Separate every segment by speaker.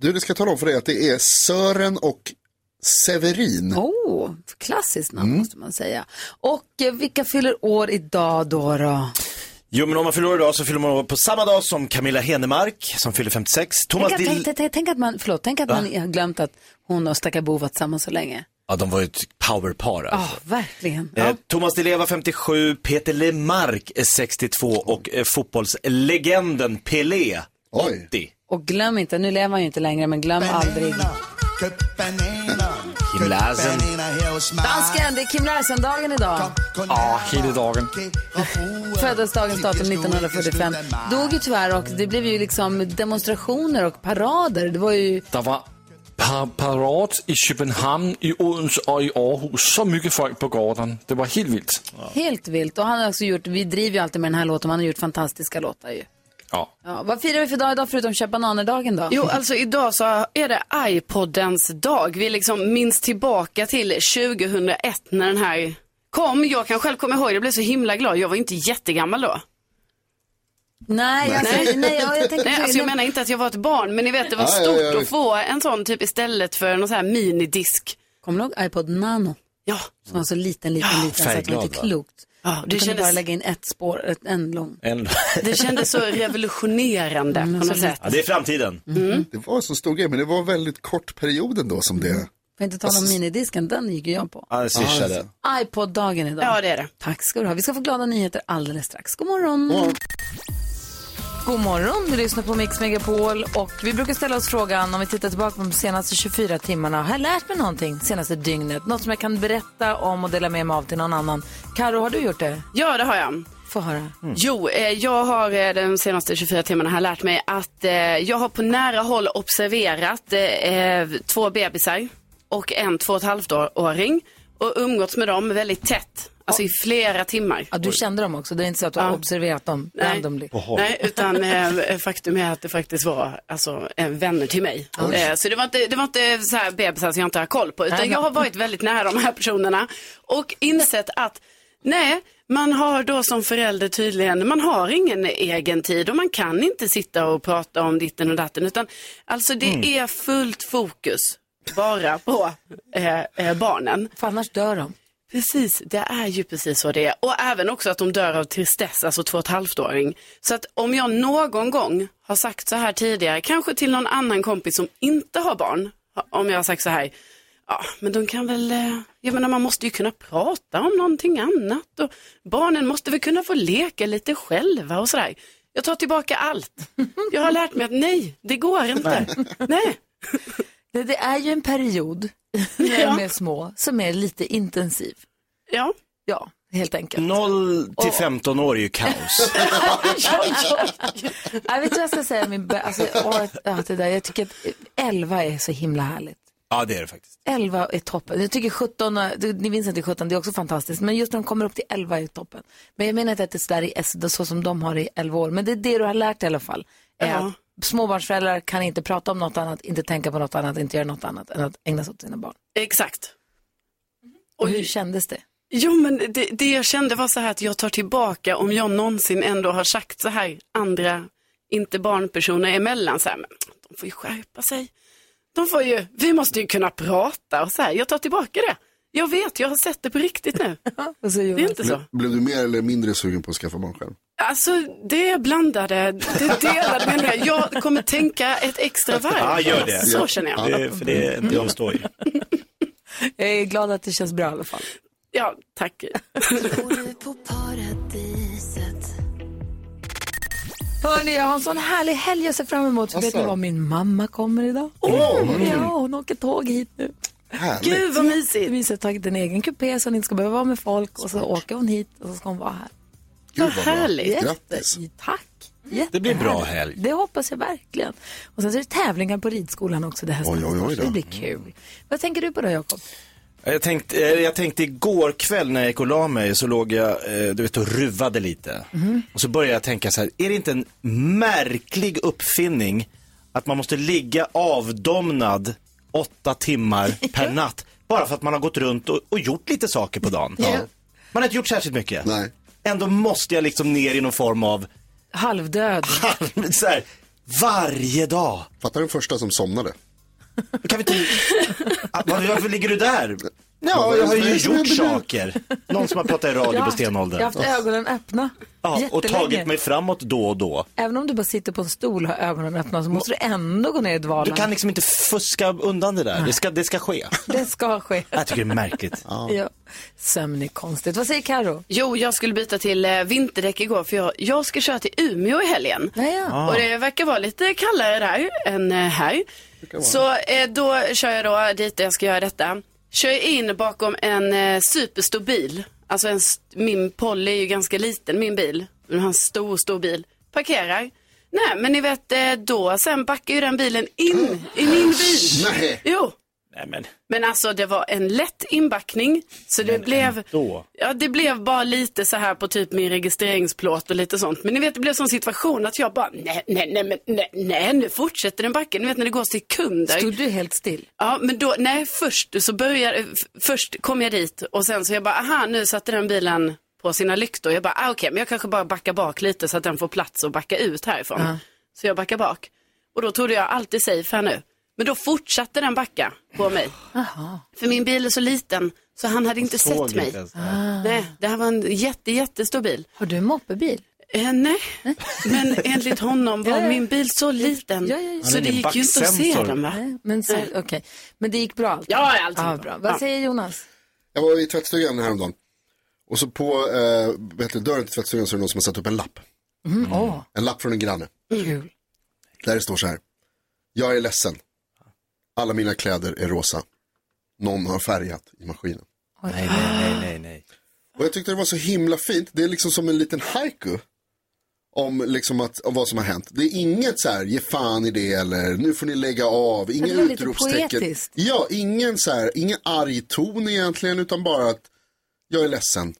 Speaker 1: Du, det ska jag tala om för dig att det är Sören och Severin.
Speaker 2: Oh, klassiskt namn måste man säga. Och eh, vilka fyller år idag då? då?
Speaker 3: Jo, men om man fyller år idag så fyller man år på samma dag som Camilla Henemark som fyller 56. Thomas
Speaker 2: Tänk, att-
Speaker 3: Dill...
Speaker 2: tänk, tänk, tänk att man, förlåt, tänk att man har glömt att hon och stackar Bo varit tillsammans så länge.
Speaker 3: Ja, de var ju ett powerpar
Speaker 2: Ja,
Speaker 3: alltså.
Speaker 2: verkligen.
Speaker 3: Eh,
Speaker 2: Ja.
Speaker 3: Thomas Di Leva 57, Peter Lemark är 62 och eh, fotbollslegenden Pelé 80.
Speaker 2: Och glöm inte, nu lever han ju inte längre, men glöm aldrig.
Speaker 3: Kim Larsen.
Speaker 2: Dansken, det är Kim Larsen-dagen idag.
Speaker 4: Ja, hela dagen.
Speaker 2: Föddes dagens datum 1945. Dog ju tyvärr och det blev ju liksom demonstrationer och parader. Det var ju
Speaker 4: Der var par parad i Köpenhamn, i Odense och i Aarhus. Så mycket folk på gården. Det var helt vilt.
Speaker 2: helt vilt. Och han har också gjort, vi driver ju alltid med den här låten, han har gjort fantastiska låtar ju.
Speaker 4: Ja.
Speaker 2: Ja, vad firar vi för dag idag förutom köpa bananer-dagen då?
Speaker 5: Jo, alltså idag så är det iPodens dag. Vi liksom minns tillbaka till 2001 när den här kom. Jag kan själv komma ihåg, jag blev så himla glad. Jag var inte jättegammal då.
Speaker 2: Nej, alltså, nej, nej, jag, jag tänkte...
Speaker 5: Nej, alltså jag menar inte att jag var ett barn, men ni vet det var
Speaker 2: Ja, ja,
Speaker 5: stort
Speaker 2: ja.
Speaker 5: att få en sån typ istället för någon sån här minidisk.
Speaker 2: Kommer du ihåg iPod Nano?
Speaker 5: Ja.
Speaker 2: Som var så liten, liten,
Speaker 5: Ja,
Speaker 2: liten så att det var inte klokt.
Speaker 5: Ja,
Speaker 2: du
Speaker 5: det
Speaker 2: kunde
Speaker 5: kändes-
Speaker 2: bara lägga in ett spår, ett, en lång.
Speaker 3: En...
Speaker 5: Det kändes så revolutionerande
Speaker 2: Mm,
Speaker 5: på något sätt.
Speaker 3: Ja, det är framtiden.
Speaker 1: Det var en så stor grej, men det var en väldigt kort period ändå som det.
Speaker 2: Får inte tala om minidisken, den gick ju jag på.
Speaker 3: Ja, det swishade.
Speaker 2: iPod-dagen idag.
Speaker 5: Ja, det är det.
Speaker 2: Tack ska du ha. Vi ska få glada nyheter alldeles strax. God morgon. God morgon, du lyssnar på Mix Megapol och vi brukar ställa oss frågan om vi tittar tillbaka på de senaste 24 timmarna. Har jag lärt mig någonting senaste dygnet? Något som jag kan berätta om och dela med mig av till någon annan. Karo, har du gjort det?
Speaker 5: Ja, det har jag.
Speaker 2: Få höra.
Speaker 5: Jo, eh, jag har eh, de senaste 24 timmarna här lärt mig att eh, jag har på nära håll observerat eh, två bebisar och en två och ett halvt år- åring och umgåtts med dem väldigt tätt, alltså i flera timmar.
Speaker 2: Ja, du kände dem också, det är inte så att du har
Speaker 5: Ja.
Speaker 2: observerat dem
Speaker 5: Nej.
Speaker 2: randomly.
Speaker 5: Nej, utan eh, faktum är att det faktiskt var alltså, eh, vänner till mig. Eh, så det var inte, det var inte så här bebisar som jag inte har koll på, utan
Speaker 2: Nej,
Speaker 5: jag har varit väldigt nära de här personerna och insett att nej, man har då som förälder tydligen, man har ingen egen tid och man kan inte sitta och prata om ditten och datten, utan alltså det
Speaker 2: Mm.
Speaker 5: är fullt fokus bara på eh, eh, barnen.
Speaker 2: För annars dör de.
Speaker 5: Precis, det är ju precis så det är. Och även också att de dör av tristess, alltså två och ett halvt-åring. Så att om jag någon gång har sagt så här tidigare, kanske till någon annan kompis som inte har barn, om jag har sagt så här, ja men de kan väl, eh, jag menar man måste ju kunna prata om någonting annat och barnen måste väl kunna få leka lite själva och sådär. Jag tar tillbaka allt. Jag har lärt mig att nej, det går inte. Nej.
Speaker 2: Det, det är ju en period när
Speaker 5: Ja.
Speaker 2: de är små som är lite intensiv.
Speaker 5: Ja.
Speaker 2: Ja, helt enkelt.
Speaker 3: 0 till 15 år är ju kaos.
Speaker 2: Jag vet du vad jag ska säga? Min, alltså, året, ja, det där, jag tycker att 11 är så himla härligt.
Speaker 3: Ja, det är det faktiskt.
Speaker 2: 11 är toppen. Jag tycker 17, och- du- ni minns inte 17, det är också fantastiskt. Men just när de kommer upp till 11 är toppen. Men jag menar inte att det är så, där i, S- så som de har i 11 år. Men det är det du har lärt dig i alla fall. Är
Speaker 5: Ja.
Speaker 2: att småbarnsföräldrar kan inte prata om något annat, inte tänka på något annat, inte göra något annat än att ägna sig åt sina barn.
Speaker 5: Exakt.
Speaker 2: Och hur kändes det?
Speaker 5: Jo, men det, det jag kände var så här att jag tar tillbaka om jag någonsin ändå har sagt så här andra, inte barnpersoner emellan, så här, men de får ju skärpa sig. De får ju, vi måste ju kunna prata och så här. Jag tar tillbaka det. Jag vet, jag har sett det på riktigt nu. Det är inte så.
Speaker 1: Blev du mer eller mindre sugen på att skaffa barn själv?
Speaker 5: Alltså, det är blandade, det är delade meningar. Jag kommer tänka ett extra varv.
Speaker 3: Ja, gör det.
Speaker 5: Så känner jag.
Speaker 3: Det, för det är inte jag står i.
Speaker 2: Jag är glad att det känns bra i alla fall.
Speaker 5: Ja, tack.
Speaker 2: Hörni, jag har en sån härlig helg jag ser fram emot. Vet ni vad min mamma kommer idag?
Speaker 1: Åh!
Speaker 2: Ja, hon åker tåg hit nu.
Speaker 1: Härligt.
Speaker 5: Gud vad mysigt.
Speaker 2: Har tagit en egen kupé så hon inte ska behöva vara med folk och så åker hon hit och så ska hon vara här.
Speaker 1: Gud,
Speaker 5: vad härligt.
Speaker 1: Grattis.
Speaker 2: Tack.
Speaker 3: Det blir bra helg.
Speaker 2: Det hoppas jag verkligen. Och sen så är det tävlingar på ridskolan också. Det, här
Speaker 1: Oj, oj, oj då.
Speaker 2: det blir kul. Vad tänker du på då, Jakob?
Speaker 3: Jag tänkte, eh, jag tänkte igår kväll när jag gick och la mig så låg jag eh, du vet, och ruvade lite. Och så började jag tänka så här, är det inte en märklig uppfinning att man måste ligga avdomnad åtta timmar per natt bara för att man har gått runt och, och gjort lite saker på dagen?
Speaker 2: Ja.
Speaker 3: Man har inte gjort särskilt mycket.
Speaker 1: Nej.
Speaker 3: Ändå måste jag liksom ner i någon form av,
Speaker 2: Halvdöd.
Speaker 3: så här, varje dag.
Speaker 1: Fattar den första som somnade?
Speaker 3: Kan vi inte... Ah, var- Varför ligger du där? Ja, jag har ju gjort saker. Någon som har pratat i radio på
Speaker 2: haft- Jag
Speaker 3: stenåldern.
Speaker 2: har haft ögonen öppna
Speaker 3: Ja, och tagit mig framåt då och då.
Speaker 2: Även om du bara sitter på en stol och har ögonen öppna så måste du ändå gå ner i
Speaker 3: Du
Speaker 2: dvalan.
Speaker 3: kan liksom inte fuska undan det där. Det ska, det ska ske.
Speaker 2: Det ska ske.
Speaker 3: Jag tycker det är märkligt.
Speaker 2: Ja. Sömn är konstigt. Vad säger Karo?
Speaker 5: Jo, jag skulle byta till eh, vinterdäck igår för jag, jag ska köra till Umeå i helgen.
Speaker 2: Ja, ja.
Speaker 5: Och det verkar vara lite kallare där än eh, här. Så eh, då kör jag då dit jag ska göra detta. Kör in bakom en eh, superstor bil. Alltså en, min Polly är ju ganska liten, min bil. Den har en stor, stor bil. Parkerar. Nej, men ni vet, eh, då sen backar ju den bilen in i min bil.
Speaker 1: Nej.
Speaker 5: Jo.
Speaker 3: Men.
Speaker 5: Men alltså det var en lätt inbackning. Så det blev,
Speaker 3: ändå.
Speaker 5: ja, det blev bara lite så här på typ min registreringsplåt och lite sånt. Men ni vet det blev sån situation att jag bara, nej, nej, nej, men, nej, nej, nu fortsätter den backa. Ni vet när det går sekunder.
Speaker 2: Stod du helt still?
Speaker 5: Ja, men då, nej, först så började, först kom jag dit och sen så jag bara, aha, nu satte den bilen på sina lyktor. Jag bara, ah, okej, men jag kanske bara backar bak lite så att den får plats att backa ut härifrån. Så jag backar bak. Och då trodde jag alltid safe här nu. Men då fortsatte den backa på mig. För min bil är så liten så han hade inte sett mig.
Speaker 3: inte det.
Speaker 5: Nej, det här var en jätte, jättestor bil.
Speaker 2: Har du en moppebil?
Speaker 5: Eh, nej, men enligt honom var
Speaker 2: Ja, ja.
Speaker 5: min bil så liten.
Speaker 2: Ja, ja, ja.
Speaker 5: Så det gick ju inte att se den va?
Speaker 2: Nej, men, så, okej. men det gick bra allt?
Speaker 5: Ja, allting
Speaker 2: ja,
Speaker 5: bra.
Speaker 2: bra. Vad
Speaker 5: Ja.
Speaker 2: säger Jonas?
Speaker 1: Jag var i tvättstugan häromdagen. Och så på eh, dörren till tvättstugan så är det någon som har satt upp en lapp.
Speaker 2: Mm. Åh,
Speaker 1: En lapp från en granne.
Speaker 2: kul.
Speaker 1: Där det står så här. Jag är ledsen. Alla mina kläder är rosa. Någon har färgat i maskinen.
Speaker 3: Nej, nej, nej, nej, nej.
Speaker 1: Och jag tyckte det var så himla fint. Det är liksom som en liten haiku. Om, liksom att, om vad som har hänt. Det är inget så här, ge fan i det eller nu får ni lägga av. Inga
Speaker 2: det lite
Speaker 1: utropstecken.
Speaker 2: poetiskt.
Speaker 1: Ja, ingen så här, ingen arg ton egentligen utan bara att jag är ledsen.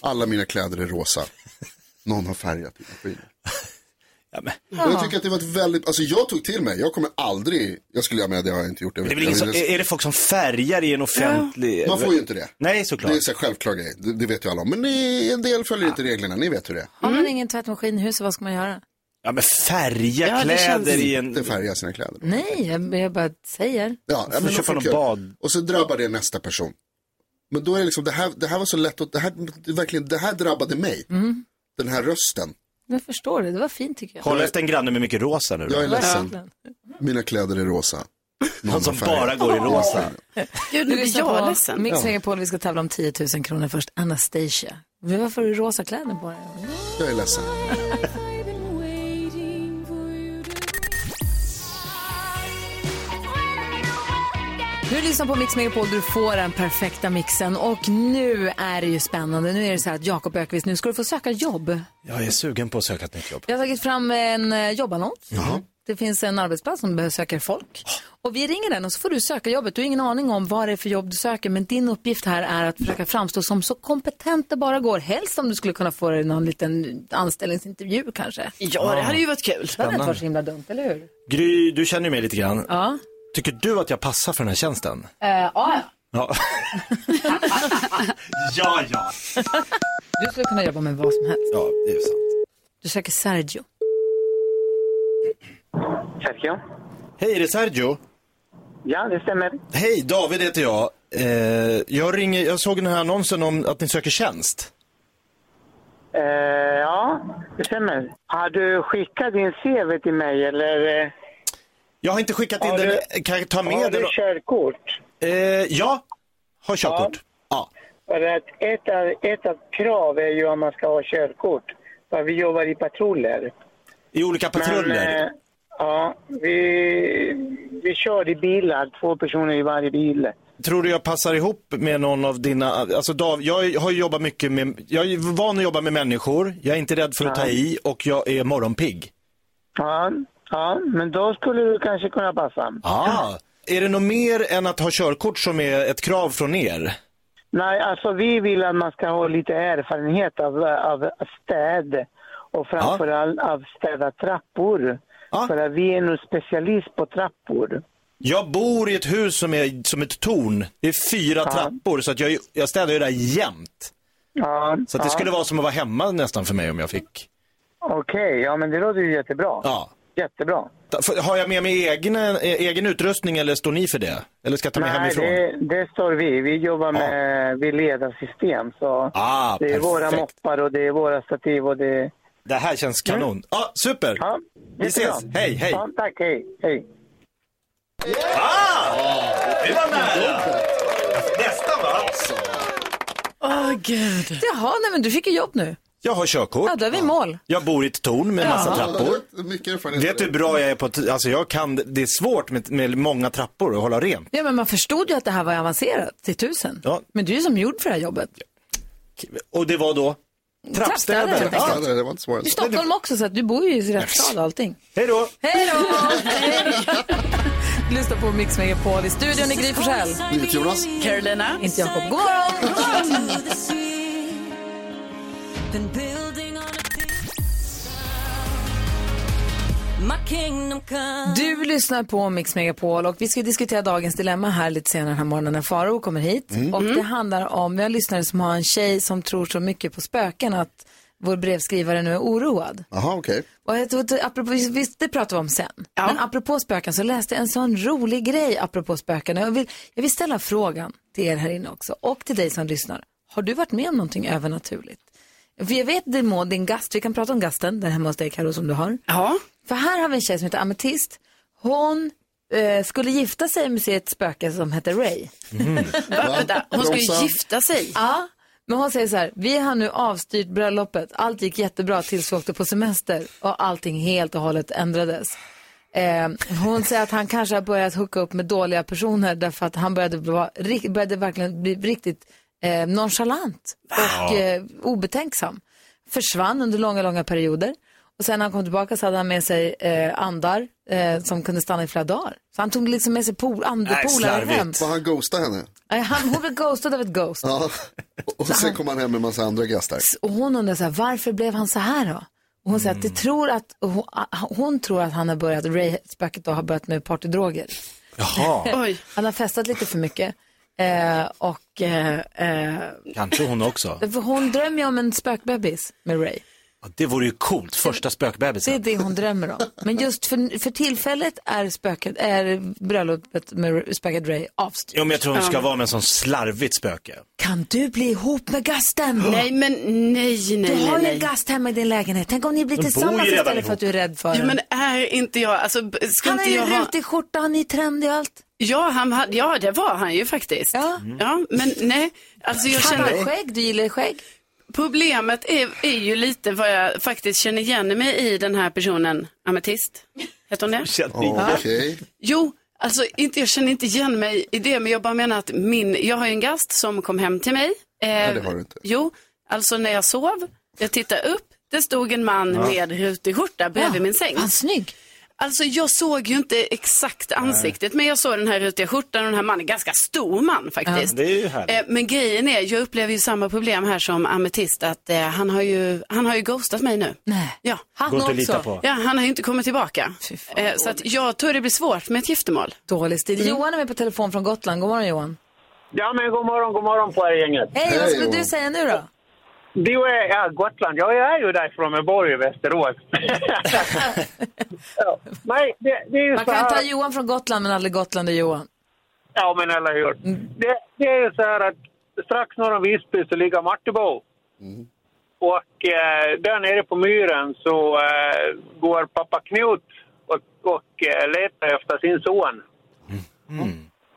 Speaker 1: Alla mina kläder är rosa. Någon har färgat i maskinen.
Speaker 3: Ja, men,
Speaker 1: Och jag tycker att det var ett väldigt, alltså jag tog till mig, jag kommer aldrig, jag skulle göra med det har jag inte gjort. Jag
Speaker 3: det är, väl ingen som, är det folk som färgar i en offentlig...
Speaker 1: Man får ju inte det.
Speaker 3: Nej, såklart.
Speaker 1: Det är här självklar grej, det, det vet ju alla om. Men ni, en del följer inte reglerna, ni vet hur det är.
Speaker 2: Har man ingen tvättmaskin i huset, vad ska man göra?
Speaker 3: Ja, men färga
Speaker 5: Ja, det
Speaker 3: kläder i en...
Speaker 1: Inte färga sina kläder.
Speaker 2: Nej, jag, jag bara säger.
Speaker 1: Ja,
Speaker 3: får
Speaker 1: men
Speaker 3: köpa någon bad.
Speaker 1: Och så drabbar det nästa person. Men då är det liksom, det här, det här var så lätt att, det här, det, verkligen, det här drabbade mig.
Speaker 3: Mm.
Speaker 1: Den här rösten.
Speaker 2: Jag förstår det, det var fint tycker jag.
Speaker 3: Håll efter en granne med mycket rosa nu.
Speaker 1: Jag är ledsen, mina kläder är rosa. Någon
Speaker 3: Han som
Speaker 1: har
Speaker 3: bara går i rosa.
Speaker 5: Gud,
Speaker 2: Du
Speaker 5: nu blir jag
Speaker 2: på
Speaker 5: ledsen.
Speaker 2: Mix Megapol, vi ska tävla om 10 000 kronor först. Anastasia. Varför har du rosa kläder på dig?
Speaker 1: Jag är ledsen.
Speaker 2: Du lyssnar på Mix Megapol, du får den perfekta mixen. Och nu är det ju spännande. Nu är det så här att Jakob Ökvist, nu ska du få söka jobb.
Speaker 3: Jag är sugen på att söka ett nytt jobb.
Speaker 2: Jag har tagit fram en eh, jobbannons. Det finns en arbetsplats som behöver söka folk. Och vi ringer den och så får du söka jobbet. Du har ingen aning om vad det är för jobb du söker. Men din uppgift här är att försöka framstå som så kompetent det bara går. Helst om du skulle kunna få dig någon liten anställningsintervju kanske.
Speaker 5: Ja, det hade ju varit kul.
Speaker 2: Det hade inte varit så himla dumt, eller hur?
Speaker 3: Gry, du känner ju mig lite grann.
Speaker 2: Ja.
Speaker 3: Tycker du att jag passar för den här tjänsten?
Speaker 2: Uh, ja.
Speaker 3: Ja. ja, ja.
Speaker 2: Du skulle kunna jobba med vad som helst.
Speaker 3: Ja, det är sant.
Speaker 2: Du söker Sergio.
Speaker 6: Sergio?
Speaker 3: Hej, är det Sergio?
Speaker 6: Ja, det stämmer.
Speaker 3: Hej, David heter jag. Eh, jag, ringer, jag såg den här annonsen om att ni söker tjänst.
Speaker 6: Eh, ja, det stämmer. Har du skickat din CV till mig eller eh,
Speaker 3: Jag har inte skickat in
Speaker 6: Har
Speaker 3: den.
Speaker 6: du-
Speaker 3: Kan jag ta
Speaker 6: har
Speaker 3: med den?
Speaker 6: du körkort?
Speaker 3: Eh, ja, har körkort. Ja.
Speaker 6: För att ett av, ett av krav är ju att man ska ha körkort. För vi jobbar i patruller.
Speaker 3: I olika patruller.
Speaker 6: Men, eh, ja, vi, vi kör i bilar, två personer i varje bil.
Speaker 3: Tror du jag passar ihop med någon av dina, alltså Dav, jag har jobbat mycket med, jag är van att jobba med människor, jag är inte rädd för att ta i och jag är morgonpigg.
Speaker 6: Ja, ja, men då skulle du kanske kunna passa.
Speaker 3: Ah. Är det något mer än att ha körkort som är ett krav från er?
Speaker 6: Nej, alltså vi vill att man ska ha lite erfarenhet av, av städ och framförallt av städa trappor.
Speaker 3: Ja.
Speaker 6: För att vi är nog specialist på trappor.
Speaker 3: Jag bor i ett hus som är som ett torn. Det är fyra trappor så att jag, jag städar ju där jämt. Så att det skulle vara som att vara hemma nästan för mig om jag fick.
Speaker 6: Okej, ja men det låter ju jättebra.
Speaker 3: Ja.
Speaker 6: Jättebra.
Speaker 3: Har jag med mig egen, eh, egen utrustning eller står ni för det? Eller ska jag ta med
Speaker 6: Nej,
Speaker 3: hemifrån?
Speaker 6: det, det står vi. Vi jobbar med vi ledarsystem. Så
Speaker 3: Ah,
Speaker 6: det är våra
Speaker 3: perfekt.
Speaker 6: moppar och det är våra stativ och det...
Speaker 3: Det här känns kanon. Ja, super.
Speaker 6: Ja,
Speaker 3: Vi ses. Hej, hej.
Speaker 6: Ja, tack, hej. hej.
Speaker 3: Det var nära. Nästan va?
Speaker 5: Åh gud.
Speaker 2: Jaha, nej men du fick ju jobb nu.
Speaker 3: Jag har körkort.
Speaker 2: Ja, då är vi mål.
Speaker 3: Jag bor i ett torn med massa trappor. Vet du hur bra jag är på att, alltså jag kan, det är svårt med, med många trappor att hålla rent.
Speaker 2: Ja, men man förstod ju att det här var avancerat till tusen.
Speaker 3: Ja.
Speaker 2: Men du är ju som gjord för det här jobbet.
Speaker 3: Och det var då?
Speaker 2: Trappstädare. helt
Speaker 3: Ja.
Speaker 1: det var inte svårare.
Speaker 2: I Stockholm också, så att du bor ju i rätt stad och allting.
Speaker 3: Hej då!
Speaker 2: Hej då! Lyssna på Mix Megapol. I studion i Gry Forssell.
Speaker 1: Jonas.
Speaker 5: Carolina.
Speaker 2: Inte Jakob. God morgon! Du lyssnar på Mix Megapol och vi ska diskutera dagens dilemma här lite senare den här morgonen när Faro kommer hit. Och det handlar om, vi har lyssnare som har en tjej som tror så mycket på spöken att vår brevskrivare nu är oroad.
Speaker 1: Jaha, okej.
Speaker 2: Och tror att, apropå, visst, det pratar vi om sen. Men apropå spöken så läste jag en sån rolig grej apropå spöken. Jag vill, jag vill ställa frågan till er här inne också och till dig som lyssnar. Har du varit med om någonting övernaturligt? För jag vet din må, din gast, vi kan prata om gasten, den hemma hos dig Karo som du har.
Speaker 5: Ja.
Speaker 2: För här har vi en tjej som heter Ametist. Hon eh, skulle gifta sig med sitt spöke som heter Ray.
Speaker 5: Va, vänta, hon ska ju gifta sig.
Speaker 2: Ja, men hon säger så här, vi har nu avstyrt bröllopet. Allt gick jättebra tills vi åkte på semester och allting helt och hållet ändrades. Eh, hon säger att han kanske har börjat hooka upp med dåliga personer därför att han började, ri- började verkligen bli riktigt eh, nonchalant och eh, obetänksam. Försvann under långa, långa perioder. Och sen när han kom tillbaka så hade han med sig eh, andar eh, som kunde stanna i flera dagar. Så han tog liksom med sig pol, andepolare hem.
Speaker 1: Var han ghostade henne?
Speaker 2: Nej, han, hon blev ghostad av ett ghost.
Speaker 1: Ja. Och sen kom han hem med en massa andra gastar.
Speaker 2: Och hon undrar så här, varför blev han så här då? Och hon säger att det tror att, hon, hon tror att han har börjat, Ray-spöket då har börjat med partydroger.
Speaker 3: Jaha,
Speaker 5: Oj.
Speaker 2: Han har festat lite för mycket. Eh, och eh, eh,
Speaker 3: kanske hon också.
Speaker 2: hon drömmer ju om en spökbebis med Ray.
Speaker 3: Ja, Det vore ju coolt, första
Speaker 2: Det är
Speaker 3: spökbebisen.
Speaker 2: det hon drömmer om. Men just för, för tillfället är, spöket, är bröllopet med spöket Ray avstyrt.
Speaker 3: Jo, men jag tror hon ska vara med en sån slarvigt spöke.
Speaker 2: Kan du bli ihop med gasten?
Speaker 5: Nej, men nej,
Speaker 2: Du
Speaker 5: nej,
Speaker 2: har
Speaker 5: nej.
Speaker 2: ju en gast hemma i din lägenhet. Tänk om ni blir tillsammans istället för att du är rädd för
Speaker 5: Ja,
Speaker 2: den.
Speaker 5: men är inte jag, alltså ska
Speaker 2: Han är
Speaker 5: inte
Speaker 2: ju
Speaker 5: jag ha...
Speaker 2: rutig skjorta, han är trendig och allt.
Speaker 5: Ja, han hade, ja, det var han ju faktiskt.
Speaker 2: Ja.
Speaker 5: Ja, men nej, alltså jag
Speaker 2: Han har
Speaker 5: känner...
Speaker 2: skägg, du gillar skägg.
Speaker 5: Problemet är, är ju lite vad jag faktiskt känner igen mig i den här personen, Ametist. Heter hon det?
Speaker 3: Känner
Speaker 1: Okej.
Speaker 5: Jo, alltså inte, jag känner inte igen mig i det, men jag bara menar att min, jag har ju en gast som kom hem till mig. Eh,
Speaker 1: Nej, det har du inte.
Speaker 5: Jo, alltså när jag sov, jag tittade upp, det stod en man med rutig skjorta bredvid min säng.
Speaker 2: Han är snygg.
Speaker 5: Alltså jag såg ju inte exakt ansiktet, men jag såg den här rutiga skjortan och den här mannen, ganska stor man faktiskt.
Speaker 3: Det är ju härligt.
Speaker 5: Eh, Men grejen är, jag upplever ju samma problem här som Ametist, att eh, han, har ju, han har ju ghostat mig nu.
Speaker 2: Nej.
Speaker 5: Ja.
Speaker 2: Han
Speaker 3: Går
Speaker 2: också.
Speaker 3: lita på.
Speaker 5: Ja, han har ju inte kommit tillbaka.
Speaker 2: Fan,
Speaker 5: Eh, så att jag tror det blir svårt med ett giftermål.
Speaker 2: Dålig stil. Johan är med på telefon från Gotland. God morgon Johan.
Speaker 6: Ja, men god morgon, god morgon på er gänget.
Speaker 2: Hej, vad skulle du säga nu då?
Speaker 6: Du är, ja, Gotland. Jag är ju därifrån, men bor i Västerås. ja. Nej, det, det är ju
Speaker 2: Man
Speaker 6: så
Speaker 2: kan
Speaker 6: här...
Speaker 2: ta Johan från Gotland men aldrig Gotland och Johan.
Speaker 6: Ja, men eller hur. Det, det är ju så här att strax norr om Visby så ligger Martebo. Och eh, där nere på myren så eh, går pappa Knut och, och eh, letar efter sin son.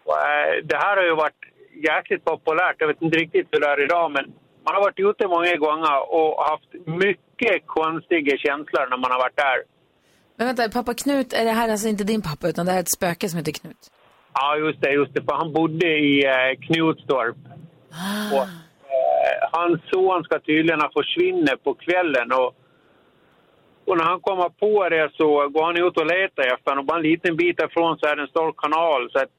Speaker 6: Och, eh, det här har ju varit jäkligt populärt. Jag vet inte riktigt hur det är idag, men man har varit ute många gånger och haft mycket konstiga känslor när man har varit där.
Speaker 2: Men vänta, pappa Knut, är det här alltså inte din pappa utan det här är ett spöke som heter Knut?
Speaker 6: Ja, just det, just det. För han bodde i eh, Knutstorp. Och, eh, hans son ska tydligen ha försvunnit på kvällen. Och, och när han kommer på det så går han ut och letar efter honom. Och bara en liten bit ifrån så är det en stor kanal. Så att,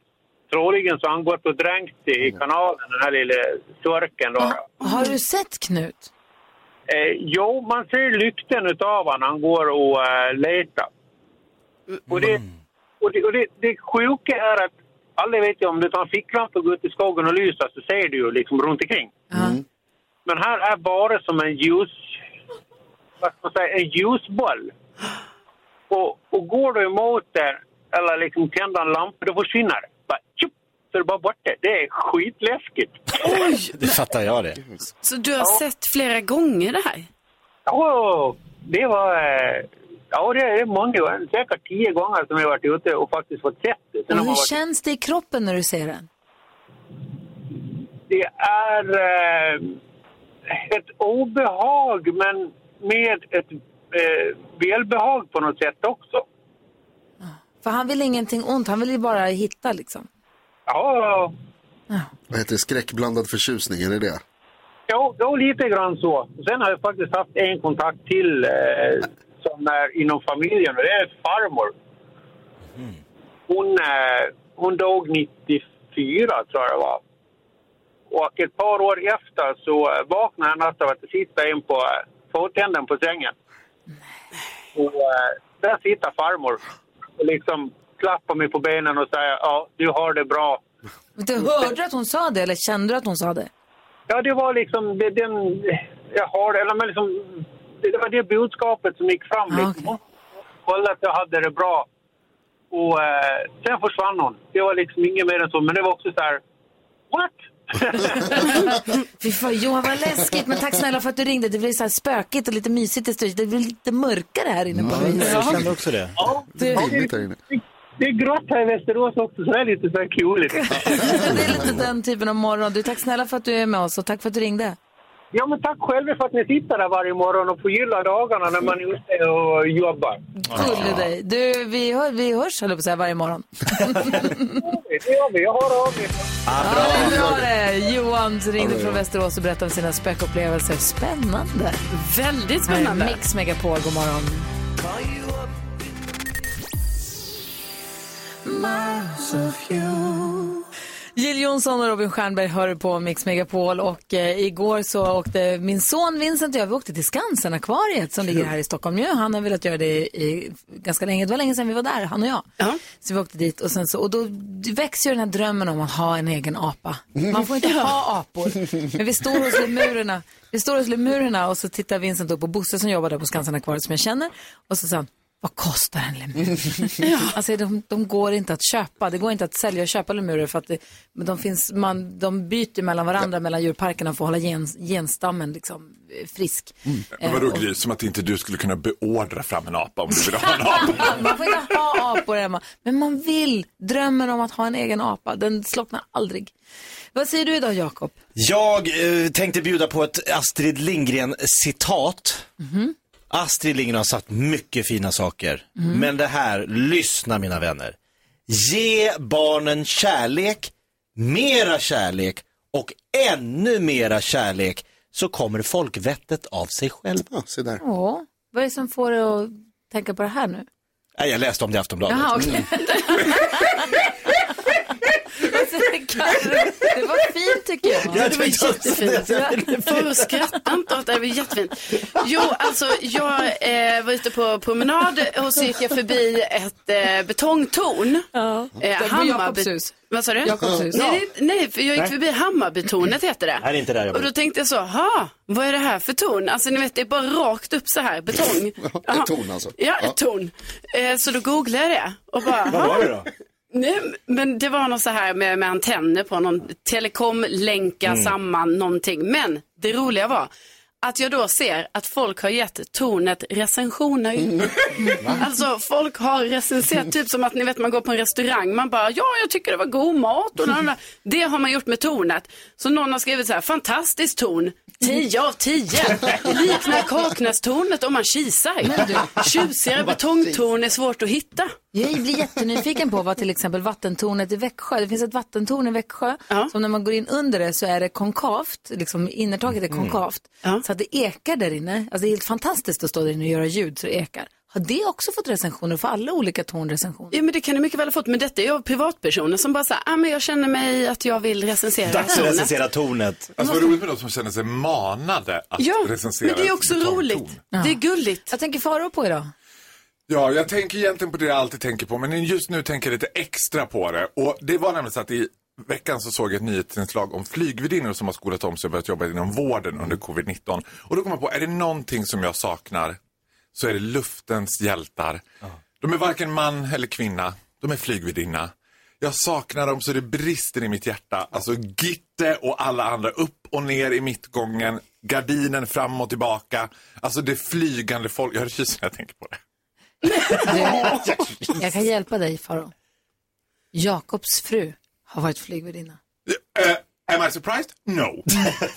Speaker 6: troligen så har han gått och dränkt i kanalen, den här lilla störken. Då.
Speaker 2: Har du sett Knut?
Speaker 6: Eh, jo, man ser lykten utav honom. Han går och eh, letar. Och, det, och, det, och det, det sjuka är att alla vet ju om du tar en ficklampa och går ut i skogen och lyser så ser du ju liksom runt omkring. Men här är bara som en ljus... Vad ska man säga? En ljusboll. Och, och går du emot det eller liksom tänder en lampa, då försvinner det. Bara, tjup, så är det bara borta. Det är skitläskigt.
Speaker 3: Det fattar jag det.
Speaker 5: Så du har sett flera gånger det här?
Speaker 6: Ja, det var... Ja, det är många gånger. Säkert tio gånger som jag varit ute och faktiskt fått sett det. Sen
Speaker 2: Och hur
Speaker 6: varit,
Speaker 2: känns det i kroppen när du ser den?
Speaker 6: det är eh, ett obehag, men med ett eh, välbehag på något sätt också.
Speaker 2: För han vill ingenting ont, han vill ju bara hitta liksom.
Speaker 6: Ja,
Speaker 1: Vad heter det? Skräckblandad förtjusning, är det det?
Speaker 6: ja, ja lite grann så. Sen har jag faktiskt haft en kontakt till eh, som är inom familjen och det är farmor. Hon, eh, hon dog 94 tror jag det var. Och ett par år efter så vaknade jag en natt av att det sitter en på eh, fotänden på sängen. Och eh, där sitter farmor liksom klappar mig på benen och säger ja, du har det bra.
Speaker 2: Du hörde att hon sa det eller kände du att hon sa det?
Speaker 6: Ja, det var liksom det, den... Jag har eller men liksom, det var det budskapet som gick fram.
Speaker 2: Ah,
Speaker 6: Liksom. Hon kollade att jag hade det bra. Och eh, sen försvann hon. Det var liksom inget mer än så. Men det var också så här... What?
Speaker 2: Fy fan, Johan vad läskigt. Men tack snälla för att du ringde. Det blir så här spökigt och lite mysigt i studion. Det blir lite mörkare här inne på
Speaker 3: Jag
Speaker 2: huset.
Speaker 3: kände också det.
Speaker 6: ja,
Speaker 1: här inne.
Speaker 6: det är grått här i Västerås också, så det är lite så här kuligt.
Speaker 2: Det är lite den typen av morgon. Du, tack snälla för att du är med oss och tack för att du ringde.
Speaker 6: Ja, men tack själva för att ni sitter där varje morgon och förgyllar dagarna när man är ute och jobbar.
Speaker 2: Gulle dig. Du, vi, hör, vi hörs, höll jag på att säga, varje morgon.
Speaker 6: Det gör vi. Jag har av er.
Speaker 2: Ja, det var det. Johan ringde från Västerås och berättade om sina spökupplevelser. Spännande.
Speaker 5: Väldigt
Speaker 2: Här är
Speaker 5: spännande.
Speaker 2: Mix Megapol, god morgon. Jill Johnson och Robin Stjernberg hör på Mix Megapol och eh, igår så åkte min son Vincent och jag, vi åkte till Skansen-akvariet som ligger här i Stockholm nu. Han har velat göra det i, ganska länge, det var länge sedan vi var där, han och jag. Så vi åkte dit och sen så, och då växer ju den här drömmen om att ha en egen apa. Man får inte ha apor. Men vi står hos lemurerna, vi står hos lemurerna och så tittar Vincent upp på Bosse som jobbar där på Skansen-akvariet som jag känner och så sa han, vad kostar en lemur? Alltså de, de går inte att köpa. Det går inte att sälja och köpa lemurer för att det, men de, finns, man, de byter mellan varandra mellan djurparkerna för att hålla gen, genstammen liksom, frisk.
Speaker 7: Men
Speaker 2: Eh,
Speaker 7: vadå
Speaker 2: och-
Speaker 7: Gry, som att inte du skulle kunna beordra fram en apa om du vill ha en apa?
Speaker 2: Man får inte ha apor hemma. Men man vill. Drömmen om att ha en egen apa, den slocknar aldrig. Vad säger du idag, Jakob?
Speaker 3: Jag eh, tänkte bjuda på ett Astrid Lindgren-citat. Astrid Lindgren har sagt mycket fina saker. Men det här, lyssna mina vänner. Ge barnen kärlek, mera kärlek och ännu mera kärlek så kommer folkvettet av sig själv.
Speaker 1: Ja, se där.
Speaker 2: Ja, vad är det som får dig att tänka på det här nu?
Speaker 3: Nej, jag läste om det i Aftonbladet.
Speaker 2: Jaha, okej. Det var fint tycker jag.
Speaker 3: Ja,
Speaker 5: Det var jättefint. Får skratta inte åt det, det var jättefint. Jo, alltså jag eh, var ute på promenad och så gick jag förbi ett eh, betongtorn.
Speaker 2: Ja.
Speaker 5: Eh, Hammarby-. Vad sa du?
Speaker 2: Jakobs hus.
Speaker 5: Nej, det- nej, för jag gick förbi Hammarbytornet heter det.
Speaker 3: Nej, det är inte där jag
Speaker 5: Och då tänkte jag så, ha, vad är det här för torn? Alltså ni vet, det är bara rakt upp så här, betong.
Speaker 1: ett torn alltså.
Speaker 5: Ja, ett torn. Eh, så då googlade jag det och bara,
Speaker 3: Vad var det då?
Speaker 5: Nej, men det var något så här med, med antenner på någon telekom, länka
Speaker 3: Mm.
Speaker 5: samman någonting. Men det roliga var att jag då ser att folk har gett tornet recensioner. Alltså folk har recenserat, typ som att ni vet man går på en restaurang, man bara ja jag tycker det var god mat och mm. Det har man gjort med tornet. Så någon har skrivit så här, fantastiskt torn, 10 av 10. Liknar Kaknästornet om man kisar. Tjusigare betongtorn är svårt att hitta.
Speaker 2: Jag blir jättenyfiken på vad till exempel vattentornet i Växjö, det finns ett vattentorn i Växjö
Speaker 5: Ja.
Speaker 2: som när man går in under det så är det konkavt, liksom innertaket är konkavt.
Speaker 5: Ja.
Speaker 2: Så att det ekar där inne. Alltså det är helt fantastiskt att stå där inne och göra ljud så det ekar. Har det också fått recensioner? Får alla olika tornrecensioner?
Speaker 5: Ja men det kan du mycket väl ha fått, men detta är ju privatpersoner som bara säger, ah, men jag känner mig att jag vill recensera
Speaker 3: Dags att
Speaker 5: tornet.
Speaker 3: recensera tornet.
Speaker 7: Alltså vad roligt med de som känner sig manade att
Speaker 5: Ja,
Speaker 7: recensera
Speaker 5: men det är också roligt. Det är gulligt.
Speaker 2: Jag tänker Faro på idag.
Speaker 7: Ja, jag tänker egentligen på det jag alltid tänker på, men just nu tänker jag lite extra på det. Och det var nämligen så att i veckan så såg jag ett nyhetsinslag om flygvärdinnor som har skolat om sig och börjat jobba inom vården under covid-19. Och då kom jag på, är det någonting som jag saknar så är det luftens hjältar. De är varken man eller kvinna, de är flygvärdinna. Jag saknar dem så det brister i mitt hjärta. Alltså Gitte och alla andra upp och ner i mittgången, gardinen fram och tillbaka. Alltså det flygande folk, jag har rysningar när jag tänker på det.
Speaker 2: Du, jag kan hjälpa dig Faro. Jakobs fru har varit flygvärdinna.
Speaker 7: Uh, am I surprised? No.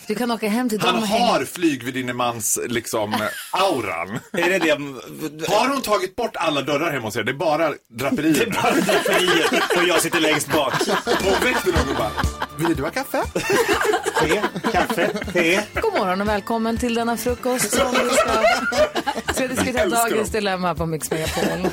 Speaker 2: Du kan åka hem till dem
Speaker 7: Han
Speaker 2: och hänga.
Speaker 7: har flygvärdinnemans liksom auran.
Speaker 3: Är det det?
Speaker 7: Har hon tagit bort alla dörrar hemma hos er? Det är bara draperier.
Speaker 3: Bara draperiet och jag sitter längst bak.
Speaker 7: Och väckte någon och bara, vill du ha kaffe?
Speaker 3: Te, kaffe, te.
Speaker 2: God morgon och välkommen till denna frukost som vi ska, ska diskutera dagens dilemma på Mix Megapol.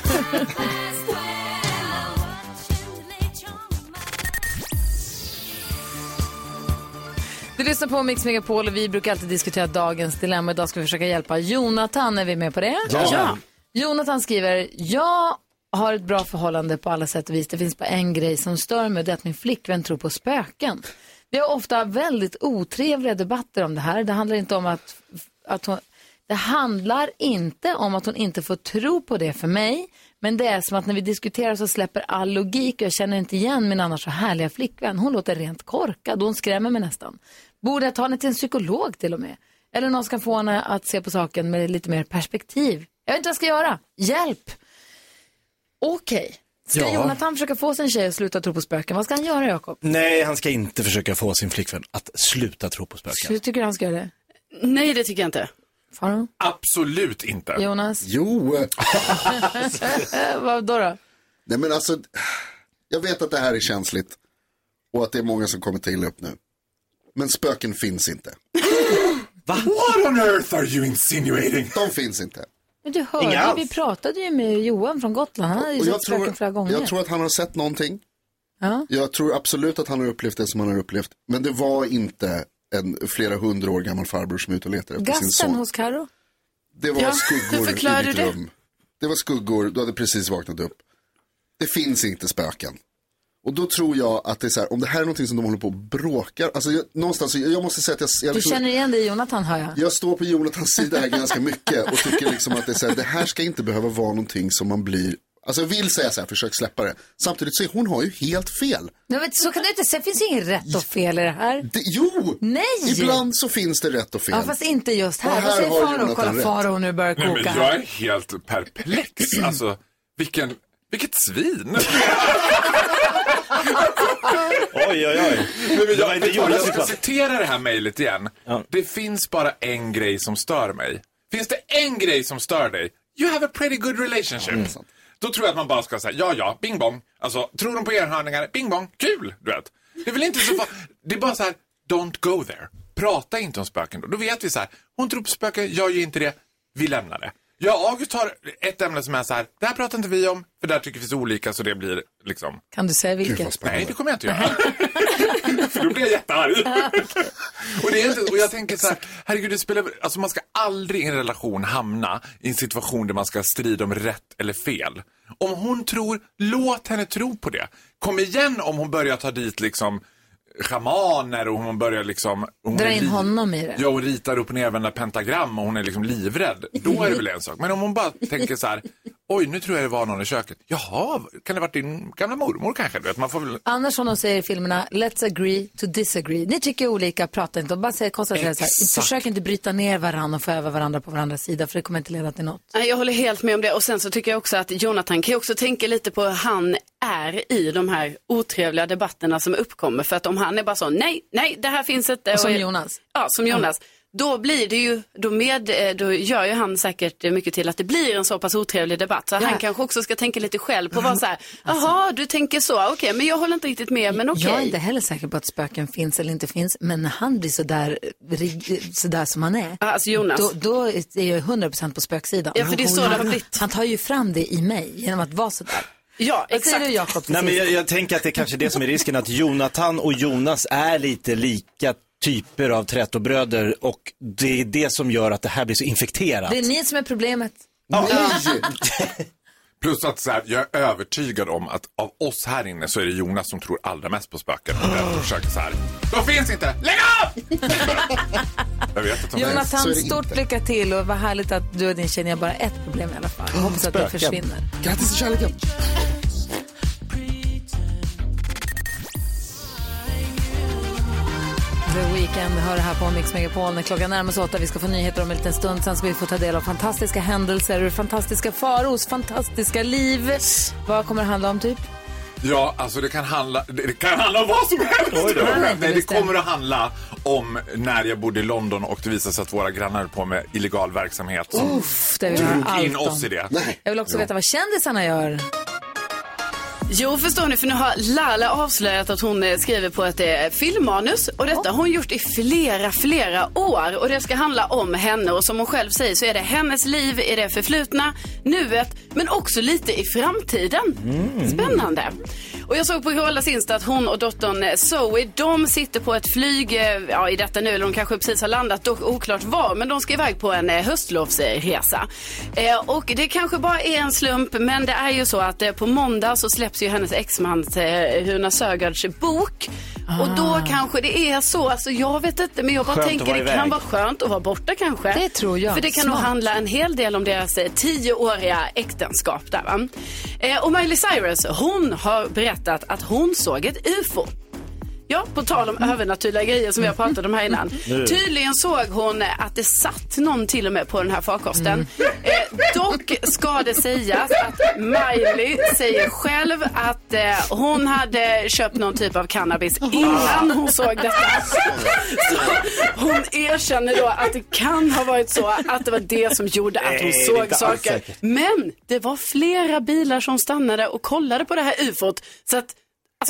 Speaker 2: Du lyssnar på Mix Megapol och vi brukar alltid diskutera dagens dilemma. Idag ska vi försöka hjälpa Jonathan. Är vi med på det?
Speaker 5: Ja.
Speaker 2: Jonathan skriver, jag har ett bra förhållande på alla sätt och vis. Det finns bara en grej som stör mig det är att min flickvän tror på spöken. Vi har ofta väldigt otrevliga debatter om det här. Det handlar inte om att, att hon, det handlar inte om att hon inte får tro på det för mig. Men det är som att när vi diskuterar så släpper all logik och jag känner inte igen min annars så härliga flickvän. Hon låter rent korkad och hon skrämmer mig nästan. Borde jag ta henne till en psykolog till och med? Eller någon ska få henne att se på saken med lite mer perspektiv. Jag vet inte vad jag ska göra. Hjälp! Okej. Ska
Speaker 3: Ja.
Speaker 2: Jonathan försöka få sin tjej att sluta tro på spöken? Vad ska han göra, Jakob?
Speaker 3: Nej, han ska inte försöka få sin flickvän att sluta tro på spöken.
Speaker 2: Tycker du han ska göra det?
Speaker 5: Nej, det tycker jag inte.
Speaker 2: Faro?
Speaker 7: Absolut inte.
Speaker 2: Jonas?
Speaker 1: Jo, eh,
Speaker 2: Eh, vad då? då?
Speaker 1: nej men alltså, jag vet att det här är känsligt och att det är många som kommer ta illa upp nu. Men spöken finns inte.
Speaker 7: What on earth are you insinuating?
Speaker 1: De finns inte.
Speaker 2: Men du
Speaker 3: Inga
Speaker 2: hörde,
Speaker 3: alls.
Speaker 2: vi pratade ju med Johan från Gotland. Han hade ju
Speaker 1: Och
Speaker 2: sett spöken
Speaker 1: tror,
Speaker 2: flera gånger.
Speaker 1: jag tror att han har sett någonting.
Speaker 2: Ja.
Speaker 1: Jag tror absolut att han har upplevt det som han har upplevt. Men det var inte en flera hundra år gammal farbror som är ute och letar efter sin
Speaker 2: Gasten
Speaker 1: son.
Speaker 2: hos Karo.
Speaker 1: Det var
Speaker 5: Ja,
Speaker 1: skuggor
Speaker 5: hur
Speaker 1: i ditt
Speaker 5: du det?
Speaker 1: rum. Det var skuggor, du hade precis vaknat upp. Det finns inte spöken. Och då tror jag att det är så här, om det här är någonting som de håller på och bråkar. Alltså jag, någonstans, jag, jag måste säga att jag, jag,
Speaker 2: Du känner igen dig i Jonathan, hör jag.
Speaker 1: jag står på Jonathans sida här ganska mycket och tycker liksom att det, är så här, det här ska inte behöva vara någonting som man blir Alltså jag vill säga så här, försök släppa det. Samtidigt så är hon har ju helt fel.
Speaker 2: Nej, men så kan du inte säga. Det finns inget rätt och fel i det här.
Speaker 1: Det, jo!
Speaker 2: Nej!
Speaker 1: Ibland så finns det rätt och fel.
Speaker 2: Ja, fast inte just här. Vad säger?
Speaker 1: Jonathan
Speaker 2: Kolla. Faro nu börjar
Speaker 7: Nej,
Speaker 2: koka
Speaker 7: men
Speaker 2: här.
Speaker 7: jag är helt perplex. Alltså, vilken, vilket svin.
Speaker 3: Oj, oj, oj.
Speaker 7: Nej, men
Speaker 3: Det var
Speaker 7: jag,
Speaker 3: inte
Speaker 7: jag ska citera det här mejlet igen.
Speaker 3: Ja.
Speaker 7: Det finns bara en grej som stör mig. Finns det en grej som stör dig? You have a pretty good relationship.
Speaker 3: Mm.
Speaker 7: Då tror jag att man bara ska säga ja, ja, bing bong. Alltså, tror de på enhörningar? Bing bong, kul, du vet. Det är väl inte så Det är bara så här, don't go there. Prata inte om spöken då. Då vet vi så här, hon tror på spöken, jag gör inte det. Vi lämnar det. Jag och August har ett ämne som är så här, det här pratar inte vi om, för där tycker vi så olika så det blir liksom
Speaker 2: Kan du säga vilket?
Speaker 7: Nej, det kommer jag inte göra. För då blir jag jättearg. och, det är inte, och jag tänker så här, herregud, det spelar, alltså man ska aldrig i en relation hamna i en situation där man ska strida om rätt eller fel. Om hon tror, låt henne tro på det. Kom igen om hon börjar ta dit liksom schamaner och hon börjar liksom... Hon
Speaker 2: Dra in honom i det.
Speaker 7: Ja, och ritar upp och nervända pentagram och hon är liksom livrädd. Då är det väl en sak. Men om hon bara tänker så här, oj nu tror jag det var någon i köket. Jaha, kan det varit din gamla mormor kanske? Du vet, man får väl...
Speaker 2: Annars som de säger i filmerna, let's agree to disagree. Ni tycker olika, prata inte. Och bara säg, konstatera så här, försök inte bryta ner varandra och få över varandra på varandras sida för det kommer inte leda till något.
Speaker 5: Nej, Jag håller helt med om det och sen så tycker jag också att Jonathan kan också tänka lite på hur han är i de här otrevliga debatterna som uppkommer. För att om han är bara så, nej, nej, det här finns inte.
Speaker 2: Som Jonas.
Speaker 5: Ja, som Jonas. Då blir det ju, då, med, eh, då gör ju han säkert mycket till att det blir en så pass otrevlig debatt. Så
Speaker 2: Ja.
Speaker 5: han kanske också ska tänka lite själv på vad så här, jaha, du tänker så, okej, men jag håller inte riktigt med, men okej.
Speaker 2: Jag är inte heller säker på att spöken finns eller inte finns, men när han blir sådär, sådär som han är,
Speaker 5: Alltså Jonas.
Speaker 2: då, då är jag 100% på spöksidan.
Speaker 5: Ja, för det är så
Speaker 2: han,
Speaker 5: det har blivit.
Speaker 2: Han tar ju fram det i mig genom att vara sådär.
Speaker 5: ja, exakt.
Speaker 2: du till
Speaker 3: Nej, men jag, jag tänker att det är kanske det som är risken, att Jonathan och Jonas är lite lika typer av trätobröder och det är det som gör att det här blir så infekterat.
Speaker 2: Det är ni som är problemet.
Speaker 7: Plus att så här, jag är övertygad om att av oss här inne så är det Jonas som tror allra mest på spöken. Och därför försöker så här, de finns inte, lägg av! jag vet att de
Speaker 2: Jonathan, stort
Speaker 1: inte.
Speaker 2: lycka till och vad härligt att du och din tjej har bara ett problem i alla fall. Jag hoppas att det
Speaker 3: Spöken.
Speaker 2: försvinner.
Speaker 1: Grattis till kärleken.
Speaker 2: The Weeknd hör här på Mix Megapol när klockan närmar sig åtta. Vi ska få nyheter om en liten stund. Sen ska vi få ta del av fantastiska händelser ur fantastiska Faros fantastiska liv. Vad kommer det handla om typ?
Speaker 7: Ja, alltså det kan handla, det det kan handla om vad som helst. Nej, det kommer att handla om när jag bodde i London och det visade sig att våra grannar höll på med illegal verksamhet som
Speaker 2: Uff, det vill jag
Speaker 7: drog in oss i det.
Speaker 1: Nej.
Speaker 2: Jag vill också veta vad kändisarna gör.
Speaker 5: Jo, förstår ni, för nu har Lala avslöjat att hon eh, skriver på ett eh, filmmanus och detta har hon gjort i flera, flera år och det ska handla om henne och som hon själv säger så är det hennes liv i det förflutna, nuet, men också lite i framtiden. Spännande. Och jag såg på Carolas Insta att hon och dottern eh, Zoe, de sitter på ett flyg, eh, ja i detta nu, eller de kanske precis har landat, dock oklart var, men de ska iväg på en höstlovsresa. Eh, och det kanske bara är en slump, men det är ju så att eh, på måndag så släpps ju hennes exmans eh, Runa Sögaards bok. Och då kanske det är så, alltså jag vet inte, men jag bara
Speaker 3: Skönt att
Speaker 5: tänker det kan vara skönt att vara borta kanske.
Speaker 2: Det tror jag.
Speaker 5: För det kan nog
Speaker 2: Smart.
Speaker 5: handla en hel del om deras eh, tioåriga äktenskap där va. Eh, och Miley Cyrus, hon har berättat att hon såg ett UFO. Ja, på tal om övernaturliga grejer som vi har pratat om här innan. Tydligen såg hon att det satt någon till och med på den här farkosten. Eh, dock ska det sägas att Miley säger själv att eh, hon hade köpt någon typ av cannabis innan hon såg detta. Så hon erkänner då att det kan ha varit så att det var det som gjorde att hon
Speaker 3: Nej,
Speaker 5: såg saker. Men det var flera bilar som stannade och kollade på det här ufot. Så att,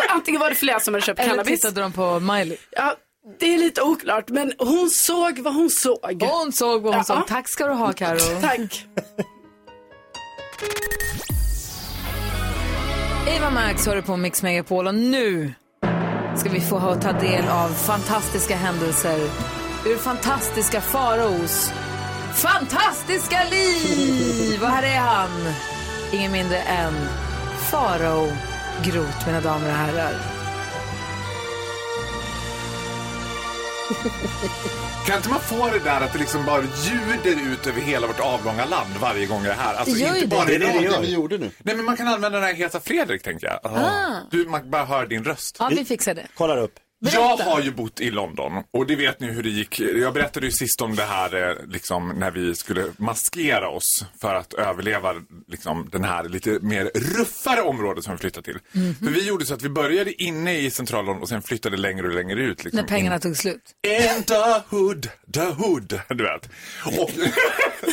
Speaker 5: alltså antingen var det flera som hade köpt
Speaker 2: Eller
Speaker 5: cannabis.
Speaker 2: tittade de på Miley?
Speaker 5: Ja, det är lite oklart, men hon såg vad hon såg.
Speaker 2: Hon såg vad hon
Speaker 5: Ja.
Speaker 2: såg. Tack ska du ha Karo.
Speaker 5: Tack.
Speaker 2: Eva Max hör du på Mix Megapol och nu ska vi få ta del av fantastiska händelser ur fantastiska faraos fantastiska liv. Och här är han, ingen mindre än Farao Groth, mina damer och herrar.
Speaker 7: Kan inte man få det där att det liksom bara ljuder ut över hela vårt avlånga land varje gång det är här? Alltså
Speaker 2: Det
Speaker 7: inte
Speaker 2: det.
Speaker 7: bara
Speaker 3: Det är det det
Speaker 1: vi gjorde nu.
Speaker 7: Nej men man kan använda den här Heta Fredrik tänkte jag. Du, man bara hör din röst.
Speaker 2: Ja, vi fixar det.
Speaker 3: Kollar upp.
Speaker 7: Jag har ju bott i London och det vet ni hur det gick. Jag berättade ju sist om det här eh, liksom, när vi skulle maskera oss för att överleva liksom, den här lite mer ruffare området som vi flyttade till.
Speaker 2: Mhm.
Speaker 7: För vi gjorde så att vi började inne i centralen och sen flyttade längre och längre ut. Liksom,
Speaker 2: När pengarna
Speaker 7: in.
Speaker 2: tog slut.
Speaker 7: In the hood, the hood, du vet. Och,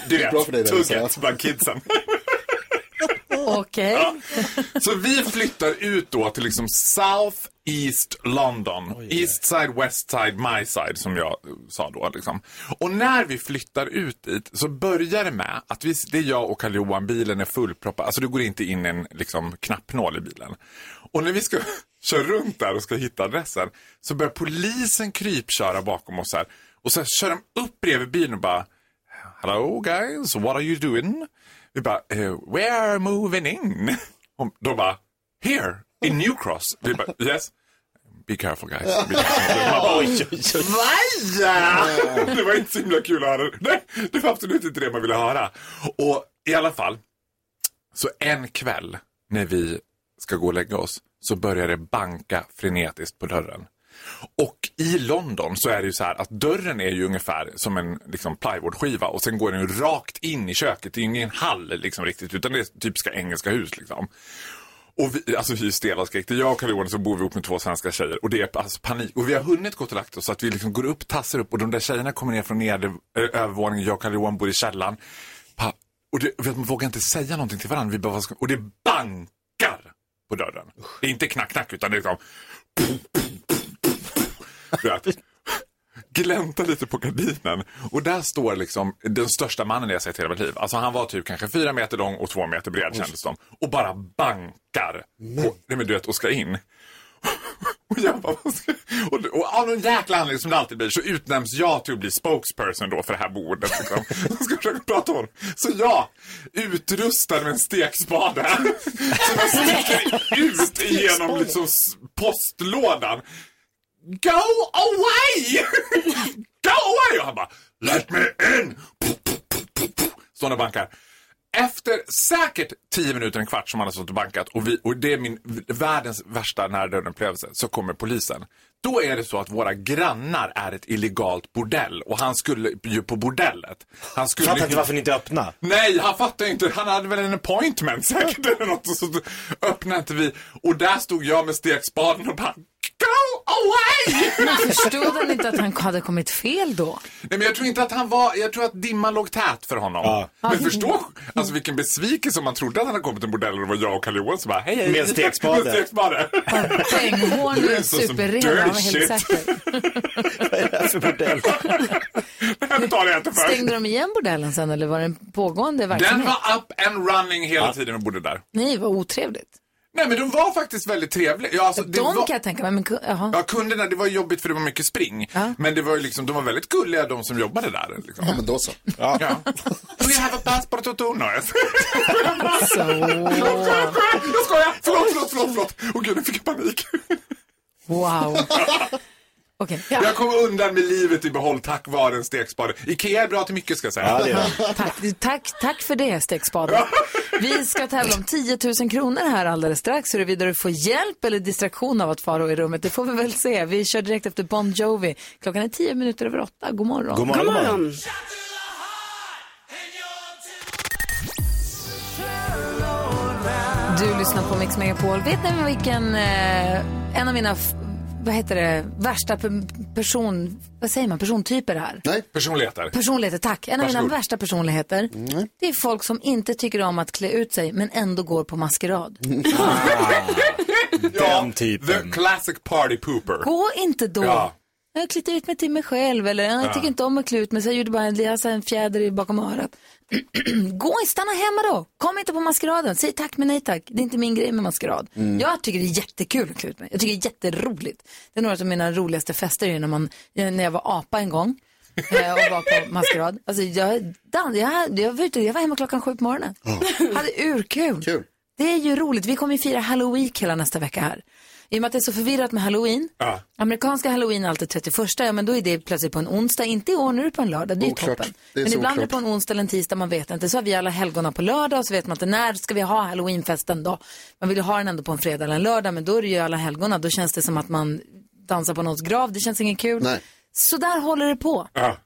Speaker 7: du vet, tugget bland kidsen.
Speaker 2: Okej.
Speaker 7: Så vi flyttar ut då till liksom South East London. East side, West side, my side som jag eh, sa då. Liksom. Och när vi flyttar ut dit så börjar det med att vi, det är jag och Karl-Johan, bilen är fullproppad. Alltså det går inte in en liksom, knappnål i bilen. Och när vi ska köra runt där och ska hitta adressen så börjar polisen krypköra bakom oss här. Och så kör de upp bredvid bilen och bara Hello guys, what are you doing? Vi bara, eh, we are moving in. Och de bara, here, in New Cross. Vi bara, yes. Be careful guys. Be careful. Oj, oj, oj. Vaja! Det var inte så himla kul att höra. Nej, det var absolut inte det man ville höra. Och i alla fall, Så en kväll när vi ska gå och lägga oss så börjar det banka frenetiskt på dörren. Och i London så är det ju så här att dörren är ju ungefär som en liksom, plywoodskiva och sen går den ju rakt in i köket. Det är ju ingen hall liksom riktigt utan det är typiska engelska hus liksom. Och vi, alltså vi är stela och är Jag och Carl-Johan så bor vi ihop med två svenska tjejer och det är alltså panik. Och vi har hunnit gå och lagt oss så att vi liksom går upp, tassar upp och de där tjejerna kommer ner från nedre övervåningen. Jag och Carl-Johan bor i källaren. Pa, och det, vet, man vågar inte säga någonting till varandra. Vi bara, och det bankar på dörren. Det är inte knack, knack utan det är liksom du vet, gläntar lite på gardinen och där står liksom den största mannen jag sett i hela mitt liv. Alltså han var typ kanske fyra meter lång och två meter bred kändes som. Och bara bankar. Och, nej men du vet, och ska in. Och jag bara, och, och av någon jäkla anledning som det alltid blir så utnämns jag till att bli spokesperson då för det här bordet. Liksom. Jag ska försöka prata om. Så jag, utrustad med en stekspade, som jag sticker ut igenom liksom postlådan. Go away! Go away! Och han bara, let me in! Står och bankar. Efter säkert tio minuter, en kvart som han har stått och bankat och, vi, och det är min världens värsta närdöden-upplevelse, så kommer polisen. Då är det så att våra grannar är ett illegalt bordell och han skulle ju på bordellet. Han skulle
Speaker 3: Fattar inte varför ni inte öppna.
Speaker 7: Nej, han fattar inte. Han hade väl en appointment säkert eller något. Och så öppnade inte vi. Och där stod jag med stekspaden och bara Go away!
Speaker 2: Men förstod han inte att han hade kommit fel då?
Speaker 7: Nej, men jag tror inte att han var, jag tror att dimman låg tät för honom. Men förstå, alltså vilken besvikelse om man trodde att han hade kommit till en bordell och det var jag och Kalle Johan som bara, hej hej.
Speaker 3: Med stekspade.
Speaker 7: Med stekspade.
Speaker 2: Poänghål
Speaker 7: Det är
Speaker 2: superren, han var helt säker.
Speaker 3: Vad är det här för bordell?
Speaker 7: Den.
Speaker 2: Stängde de igen bordellen sen eller var det en pågående
Speaker 7: Den
Speaker 2: verksamhet?
Speaker 7: var up and running hela tiden och bodde där.
Speaker 2: Nej, vad otrevligt.
Speaker 7: Nej men de var faktiskt väldigt trevliga. Ja, alltså,
Speaker 2: De
Speaker 7: var...
Speaker 2: kan jag tänka mig, men.
Speaker 7: Ja, kunderna, det var jobbigt för det var mycket spring.
Speaker 2: Ja.
Speaker 7: Men det var ju liksom, de var väldigt gulliga de som jobbade där. Liksom.
Speaker 1: Ja, men då så.
Speaker 7: Ja. Do you have a passport to Tuno?
Speaker 2: Så.
Speaker 7: Jag skojar! Förlåt, förlåt, förlåt, förlåt. Åh gud, nu fick jag panik.
Speaker 2: Wow. Okej,
Speaker 7: Jag kom undan med livet i behåll tack vare en stekspade. Ikea är bra till mycket ska jag säga.
Speaker 3: Ja, det
Speaker 2: tack, tack, tack för det, stekspaden. Vi ska tävla om 10 000 kronor här alldeles strax. Huruvida du får hjälp eller distraktion av att fara i rummet, det får vi väl se. Vi kör direkt efter Bon Jovi. Klockan är 10 minuter över åtta. God morgon.
Speaker 3: God morgon,
Speaker 5: God
Speaker 3: morgon.
Speaker 2: Du lyssnar på Mix Megapol. Vet ni vilken, eh, en av mina, vad heter det, värsta pe- person, vad säger man, persontyper är?
Speaker 1: Nej,
Speaker 7: Personligheter.
Speaker 2: Personligheter, tack. En av mina
Speaker 7: Varsågod.
Speaker 2: värsta personligheter, det är folk som inte tycker om att klä ut sig men ändå går på maskerad.
Speaker 7: Ja,
Speaker 3: Den typen.
Speaker 7: The classic party pooper.
Speaker 2: Gå inte då.
Speaker 7: Ja.
Speaker 2: Jag har klätt ut mig till mig själv eller jag tycker inte om att klä ut mig så jag gjorde bara en, jag har en fjäder i bakom örat. Gå, stanna hemma då. Kom inte på maskeraden. Säg tack men nej tack. Det är inte min grej med maskerad. Jag tycker det är jättekul att klä ut mig. Jag tycker det är jätteroligt. Det är några av mina roligaste fester är när, man, när jag var apa en gång eh, och var på maskerad. Alltså jag, dan, jag, jag, var ute, jag var hemma klockan sju på morgonen. Hade urkul.
Speaker 1: Kul.
Speaker 2: Det är ju roligt. Vi kommer ju fira halloween hela nästa vecka här. I och med att det är så förvirrat med halloween.
Speaker 7: Ja.
Speaker 2: Amerikanska halloween är alltid 31, ja men då är det plötsligt på en onsdag. Inte i år, nu är det på en lördag. Det är
Speaker 1: Oklart.
Speaker 2: toppen.
Speaker 1: Det är
Speaker 2: men ibland är det
Speaker 1: oklart.
Speaker 2: på en onsdag eller en tisdag, man vet inte. Så har vi alla helgona på lördag och så vet man inte när ska vi ha halloweenfesten då. Man vill ju ha den ändå på en fredag eller en lördag, men då är det ju alla helgona. Då känns det som att man dansar på någons grav. Det känns inget kul.
Speaker 1: Nej.
Speaker 2: Så där håller det på.
Speaker 7: Ja.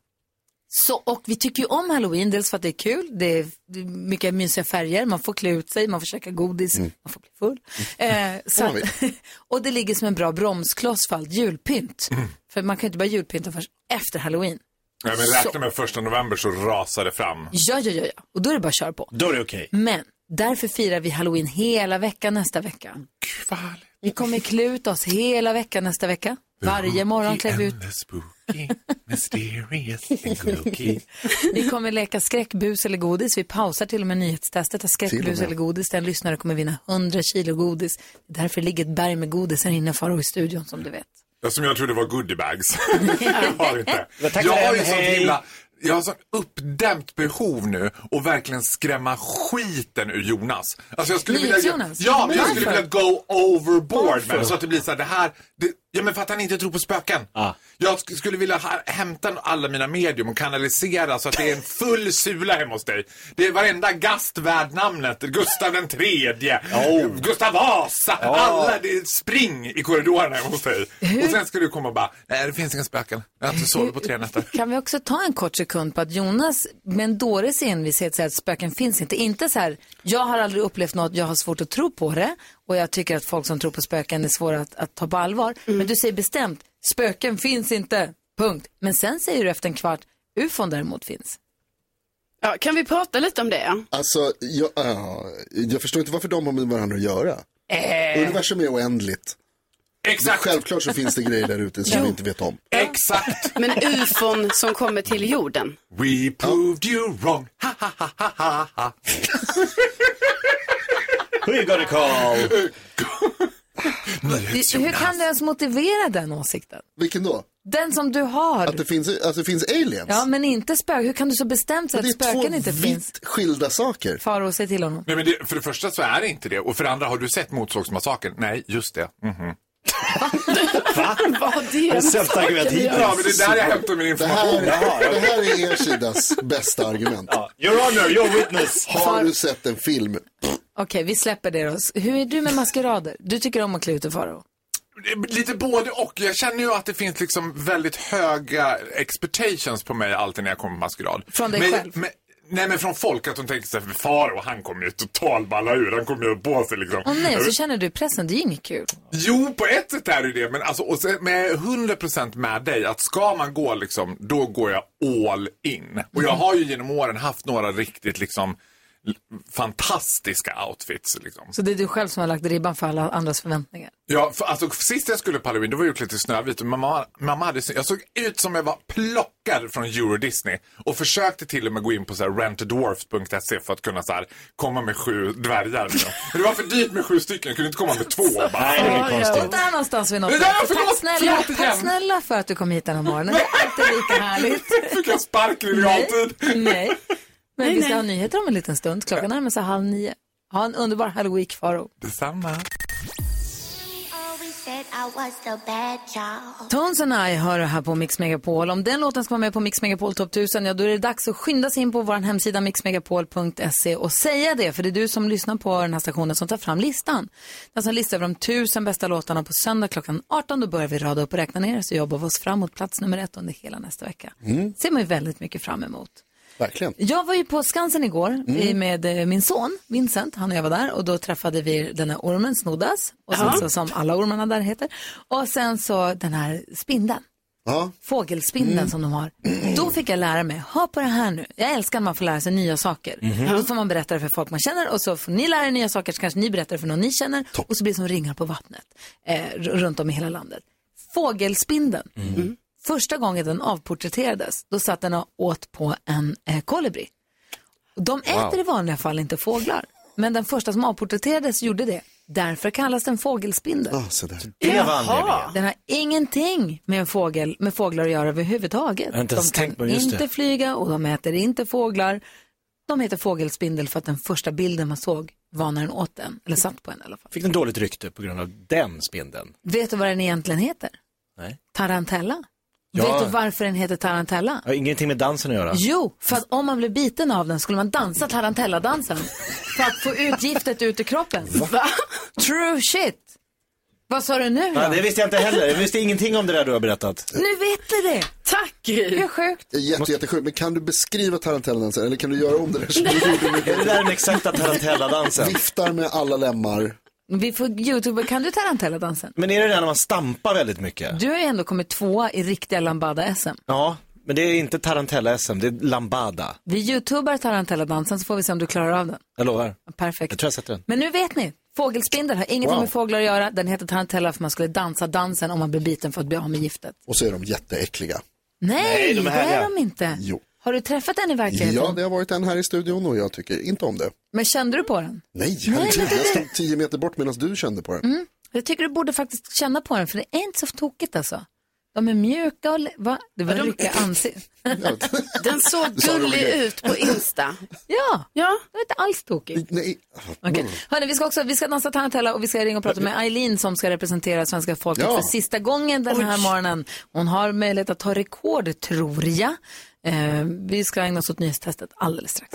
Speaker 2: Så, och vi tycker ju om halloween, dels för att det är kul, det är mycket mysiga färger, man får klä ut sig, man får käka godis, man får bli full. Eh, så och det ligger som en bra bromskloss för allt julpynt. För man kan ju inte börja julpynta först efter halloween.
Speaker 7: Ja, men räkna med första november så rasar det fram.
Speaker 2: Ja, ja, ja, ja. Och då är det bara att köra på.
Speaker 3: Då är det okej.
Speaker 2: Men därför firar vi halloween hela veckan nästa vecka.
Speaker 7: Gud vad härligt.
Speaker 2: Vi kommer klä ut oss hela veckan nästa vecka. Varje morgon klär vi ut.
Speaker 7: Spooky, mysterious.
Speaker 2: Vi kommer leka skräckbus eller godis. Vi pausar till och med nyhetstestet av skräckbus eller godis. Den lyssnare kommer vinna 100 kilo godis. Därför ligger ett berg med godis här inne Faro i studion som du vet.
Speaker 7: Ja, Som jag trodde var goodiebags. jag har inte. Jag har
Speaker 3: det,
Speaker 7: ju sånt himla... Jag har sånt uppdämt behov nu och verkligen skrämma skiten ur Jonas. Alltså jag skulle vilja...
Speaker 2: NyhetsJonas?
Speaker 7: Ja, men jag skulle vilja go overboard med. Så att det blir så här, det här... Det, Ja, men för att han inte tror på spöken.
Speaker 3: Ah.
Speaker 7: Jag sk- skulle vilja hämta alla mina medium och kanalisera så att det är en full sula hemma hos dig. Det är varenda gast värd namnet. Gustav den tredje, Gustav Vasa, alla. Det är spring i korridorerna hemma hos dig. Och sen ska du komma och bara, nej det finns inga spöken. Jag har inte sovit på tre nätter.
Speaker 2: Kan vi också ta en kort sekund på att Jonas med en dåres envishet säger att spöken finns inte. Inte så här, jag har aldrig upplevt något, jag har svårt att tro på det och jag tycker att folk som tror på spöken är svåra att, att ta på allvar. Men du säger bestämt, spöken finns inte, punkt. Men sen säger du efter en kvart, ufon däremot finns.
Speaker 5: Ja, kan vi prata lite om det?
Speaker 1: Alltså, jag, ja, jag förstår inte varför de har med varandra att göra. Universum är oändligt.
Speaker 7: Exakt,
Speaker 1: Självklart så finns det grejer där ute som vi inte vet om.
Speaker 7: exakt.
Speaker 5: Men ufon som kommer till jorden.
Speaker 7: We proved you wrong. Ha, ha, ha, ha, ha,
Speaker 3: Who you gonna call?
Speaker 2: Hur kan du ens motivera den åsikten?
Speaker 1: Vilken då?
Speaker 2: Den som du har.
Speaker 1: Att det finns, att det finns aliens?
Speaker 2: Ja, men inte spöken. Hur kan du så bestämt säga
Speaker 1: det
Speaker 2: att
Speaker 1: är två
Speaker 2: spöken inte
Speaker 1: vitt
Speaker 2: finns?
Speaker 1: skilda saker.
Speaker 2: Faro, säg till honom.
Speaker 7: Nej, men det, för det första så är det inte det. Och för det andra, har du sett Motorsågsmassakern? Nej, just det. Mhm.
Speaker 5: Vad det
Speaker 3: Det sämsta argument
Speaker 7: Ja,
Speaker 3: hittills.
Speaker 7: men det är där jag hämtar min
Speaker 1: Det
Speaker 7: information.
Speaker 1: här, det här är er sidas bästa argument.
Speaker 3: Your honor, your witness.
Speaker 1: Har du sett en film?
Speaker 2: Okej, vi släpper det då. Hur är du med maskerader? Du tycker om att klä ut dig, Faro?
Speaker 7: Lite både och. Jag känner ju att det finns liksom väldigt höga expectations på mig alltid när jag kommer på maskerad.
Speaker 2: Från dig
Speaker 7: men,
Speaker 2: själv?
Speaker 7: Men, nej, men från folk att de tänker sig, Faro, han kommer ju total balla ur. Han kommer ju på sig liksom.
Speaker 2: Åh nej, så känner du pressen. Det är ju inget kul.
Speaker 7: Jo, på ett sätt är det det. Men alltså, och sen, är 100% med dig. Att ska man gå liksom, då går jag all in. Och jag har ju genom åren haft några riktigt liksom fantastiska outfits. Liksom.
Speaker 2: Så det är du själv som har lagt ribban för alla andras förväntningar?
Speaker 7: Ja, för, alltså sist jag skulle på Halloween, då var jag utklädd till Snövit och mamma, mamma hade, jag såg ut som jag var plockad från Euro Disney och försökte till och med gå in på rentedwarfs.se för att kunna så här, komma med sju dvärgar. Liksom. Det var för dyrt med sju stycken, jag kunde inte komma med två. Bara.
Speaker 3: Nej, det är konstigt.
Speaker 2: Och där någonstans
Speaker 7: där,
Speaker 2: plats.
Speaker 7: förlåt,
Speaker 2: tack, snälla,
Speaker 7: förlåt
Speaker 2: tack snälla för att du kom hit den här morgonen. Det är alltid lika härligt.
Speaker 7: Fick jag sparken i realtid.
Speaker 2: Nej. Men vi ska ha nyheter om en liten stund. Klockan närmar sig halv nio. Ha en underbar halloween, Faro.
Speaker 7: Detsamma.
Speaker 2: Tones and I hör här på Mix Megapol. Om den låten ska vara med på Mix Megapol Top 1000, ja då är det dags att skynda sig in på vår hemsida mixmegapol.se och säga det, för det är du som lyssnar på den här stationen som tar fram listan. Den som listar över de tusen bästa låtarna på söndag klockan 18, då börjar vi rada upp och räkna ner, så jobbar vi oss fram mot plats nummer ett under hela nästa vecka. ser man ju väldigt mycket fram emot.
Speaker 1: Verkligen.
Speaker 2: Jag var ju på Skansen igår i- med eh, min son Vincent, han och jag var där och då träffade vi den här ormen Snoddas, och sen så, som alla ormarna där heter, och sen så den här spindeln.
Speaker 1: Ja.
Speaker 2: Fågelspindeln som de har. Då fick jag lära mig, ha på det här nu. Jag älskar när man får lära sig nya saker. Då får man berätta det för folk man känner och så får ni lära er nya saker så kanske ni berättar det för någon ni känner och så blir det som ringar på vattnet eh, runt om i hela landet. Fågelspindeln. Första gången den avporträtterades, då satt den och åt på en eh, kolibri. De äter i vanliga fall inte fåglar. Men den första som avporträtterades gjorde det. Därför kallas den fågelspindel.
Speaker 1: Ah, så där.
Speaker 3: Det var anledningen.
Speaker 2: Den har ingenting med, en fågel, med fåglar att göra överhuvudtaget.
Speaker 3: Jag inte
Speaker 2: de kan
Speaker 3: på
Speaker 2: inte
Speaker 3: det.
Speaker 2: flyga och de äter inte fåglar. De heter fågelspindel för att den första bilden man såg var när den åt den, eller satt på en i alla fall.
Speaker 3: Fick den dåligt rykte på grund av den spindeln?
Speaker 2: Vet du vad den egentligen heter?
Speaker 3: Nej.
Speaker 2: Tarantella.
Speaker 3: Ja.
Speaker 2: Vet du varför den heter tarantella?
Speaker 3: Har ingenting med dansen att göra.
Speaker 2: Jo, för att om man blev biten av den skulle man dansa tarantelladansen för att få ut giftet ut ur kroppen. Va? True shit. Vad sa du nu då?
Speaker 3: Ja, det visste jag inte heller. Jag visste ingenting om det där du har berättat.
Speaker 2: Nu vet du det.
Speaker 5: Tack
Speaker 2: Det är sjukt.
Speaker 1: Jätte, jättesjukt. Men kan du beskriva tarantellandansen? Eller kan du göra om det där som du gjorde
Speaker 3: Är
Speaker 1: med
Speaker 3: det där den exakta tarantelladansen?
Speaker 1: Viftar med alla lemmar.
Speaker 2: Vi får Youtube, kan du tarantelladansen?
Speaker 3: Men är det det när man stampar väldigt mycket?
Speaker 2: Du har ju ändå kommit tvåa i riktiga lambada-SM.
Speaker 3: Ja, men det är inte tarantella-SM, det är lambada.
Speaker 2: Vi youtubar tarantelladansen så får vi se om du klarar av den.
Speaker 3: Jag lovar.
Speaker 2: Perfekt.
Speaker 3: Jag tror jag sätter den.
Speaker 2: Men nu vet ni, fågelspindel har ingenting
Speaker 1: Wow.
Speaker 2: med fåglar att göra. Den heter tarantella för man skulle dansa dansen om man blir biten för att bli av med giftet.
Speaker 1: Och så är de jätteäckliga.
Speaker 2: Nej,
Speaker 3: de är
Speaker 2: det är de inte.
Speaker 1: Jo.
Speaker 2: Har du träffat den i verkligheten?
Speaker 1: Ja, det har varit en här i studion och jag tycker inte om det.
Speaker 2: Men kände du på den?
Speaker 1: Nej, herregud. Jag stod tio meter bort medan du kände på den.
Speaker 2: Jag tycker du borde faktiskt känna på den för det är inte så tokigt alltså. De är mjuka och... Va? Det var
Speaker 5: de-
Speaker 2: rycka ansikten.
Speaker 5: Den såg gullig ut på Insta.
Speaker 2: Ja,
Speaker 5: Ja,
Speaker 2: det är inte alls tokigt.
Speaker 1: Nej.
Speaker 2: Okej. Hörni, vi ska också vi ska dansa tarantella och vi ska ringa och prata med Eileen som ska representera svenska folket
Speaker 1: Ja.
Speaker 2: för sista gången den här morgonen. Hon har möjlighet att ta rekord, tror jag. Eh, vi ska ägna oss åt nyhetstestet alldeles strax.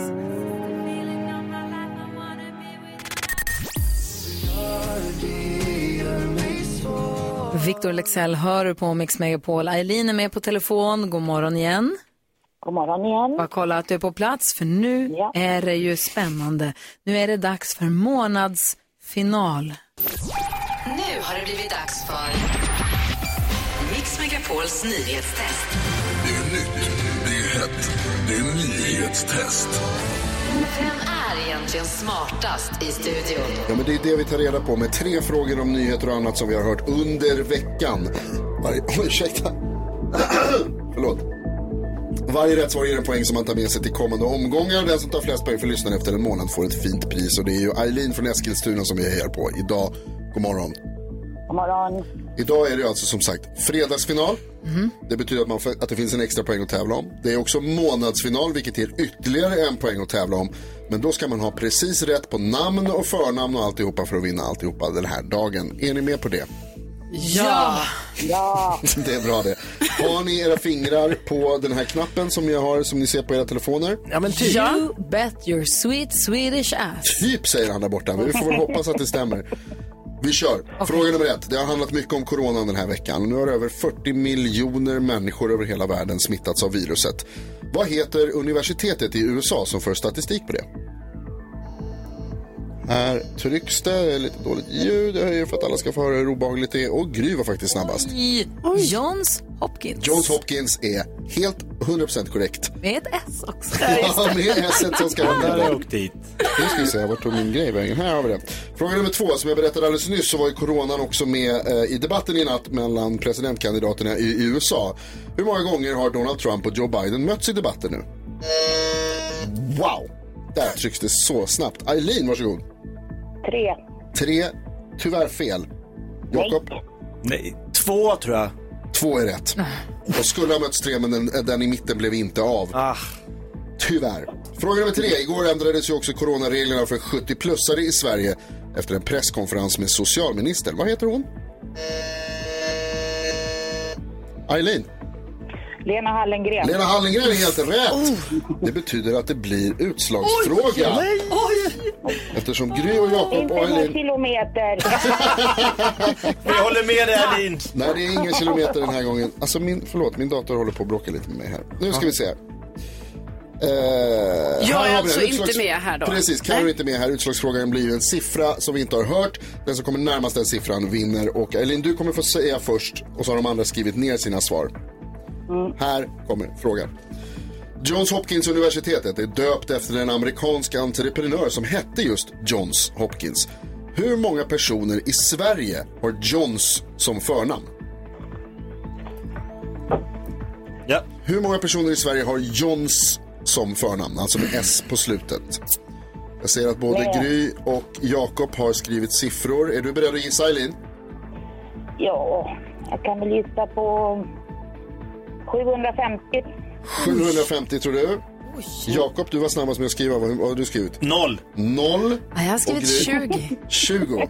Speaker 2: Victor Lexell hör på Mix Megapol. Eileen är med på telefon. God morgon igen.
Speaker 8: God morgon igen.
Speaker 2: Bara kolla att du är på plats för nu
Speaker 8: Ja.
Speaker 2: är det ju spännande. Nu är det dags för månadsfinal.
Speaker 9: Nu har det blivit dags för Mix Megapols nyhetstest.
Speaker 10: Det är nytt, det är hett, det är nyhetstest.
Speaker 9: Vem är egentligen smartast i studion?
Speaker 1: Ja, men det är det vi tar reda på med tre frågor om nyheter och annat som vi har hört under veckan. Varje... Oj, ursäkta. Förlåt. Varje rätt svar ger en poäng som man tar med sig till kommande omgångar. Den som tar flest poäng för lyssnaren efter en månad får ett fint pris. Och det är ju Eileen från Eskilstuna som vi hejar på idag. God morgon.
Speaker 8: God morgon.
Speaker 1: Idag är det alltså som sagt fredagsfinal. Det betyder att, man får, att det finns en extra poäng att tävla om. Det är också månadsfinal vilket ger ytterligare en poäng att tävla om. Men då ska man ha precis rätt på namn och förnamn och alltihopa för att vinna alltihopa den här dagen. Är ni med på det?
Speaker 2: Ja!
Speaker 8: Ja,
Speaker 1: Det är bra det. Har ni era fingrar på den här knappen som jag har som ni ser på era telefoner?
Speaker 3: Ja, men typ.
Speaker 2: You bet your sweet Swedish ass.
Speaker 1: Typ säger han där borta, men vi får väl hoppas att det stämmer. Vi kör. Fråga nummer ett. Det har handlat mycket om coronan den här veckan. Nu har över 40 miljoner människor över hela världen smittats av viruset. Vad heter universitetet i USA som för statistik på det? Här trycks det, det är lite dåligt ljud. Jag höjer för att alla ska få höra hur obehagligt det är. Och Gry var faktiskt snabbast.
Speaker 2: I Johns Hopkins.
Speaker 1: Johns Hopkins är helt 100% korrekt.
Speaker 2: Med ett S också.
Speaker 1: Ja, med s som ska vara där.
Speaker 3: åkt dit.
Speaker 1: Nu ska vi se, vart tog min grej vägen? Här har vi det. Fråga nummer två, som jag berättade alldeles nyss så var ju coronan också med eh, i debatten i natt mellan presidentkandidaterna i, i USA. Hur många gånger har Donald Trump och Joe Biden mötts i debatten nu? Wow! Där trycks det så snabbt. Eileen, varsågod.
Speaker 8: Tre.
Speaker 1: Tre, tyvärr fel. Jakob,
Speaker 3: Nej, två tror jag.
Speaker 1: två är rätt. Och skulle ha mötts tre, men den, den i mitten blev inte av.
Speaker 3: Ah,
Speaker 1: Tyvärr. Fråga nummer tre. Igår ändrades ju också coronareglerna för 70-plussare i Sverige efter en presskonferens med socialministern. Vad heter hon? Eileen.
Speaker 8: Lena Hallengren.
Speaker 1: Lena Hallengren är helt rätt. Det betyder att det blir utslagsfråga. Eftersom Gry och Jakob
Speaker 8: Inte
Speaker 1: och Eileen...
Speaker 8: kilometer.
Speaker 3: jag håller med dig Elin.
Speaker 1: Nej, det är ingen kilometer den här gången. Alltså min, förlåt, min dator håller på att bråka lite med mig här. Nu ska vi se. Eh,
Speaker 5: Jag är
Speaker 1: vi
Speaker 5: alltså
Speaker 1: den.
Speaker 5: inte med här då.
Speaker 1: Precis, Carro är inte med här. Utslagsfrågan blir en siffra som vi inte har hört. Den som kommer närmast den siffran vinner. Och Elin, du kommer få säga först och så har de andra skrivit ner sina svar. Här kommer frågan. Johns Hopkins universitetet är döpt efter en amerikansk entreprenör som hette just Johns Hopkins. Hur många personer i Sverige har Johns som förnamn?
Speaker 3: Ja.
Speaker 1: Hur många personer i Sverige har Johns som förnamn, alltså med S på slutet? Jag ser att både Gry och Jakob har skrivit siffror. Är du beredd att gissa Eileen?
Speaker 8: Ja, jag kan väl gissa på 750.
Speaker 1: 750 tror du? Jakob, du var snabbast med att skriva. Vad har du skrivit?
Speaker 3: Noll.
Speaker 1: Noll.
Speaker 2: Ja, jag har skrivit
Speaker 1: Och Gry?
Speaker 2: 20.
Speaker 1: 20.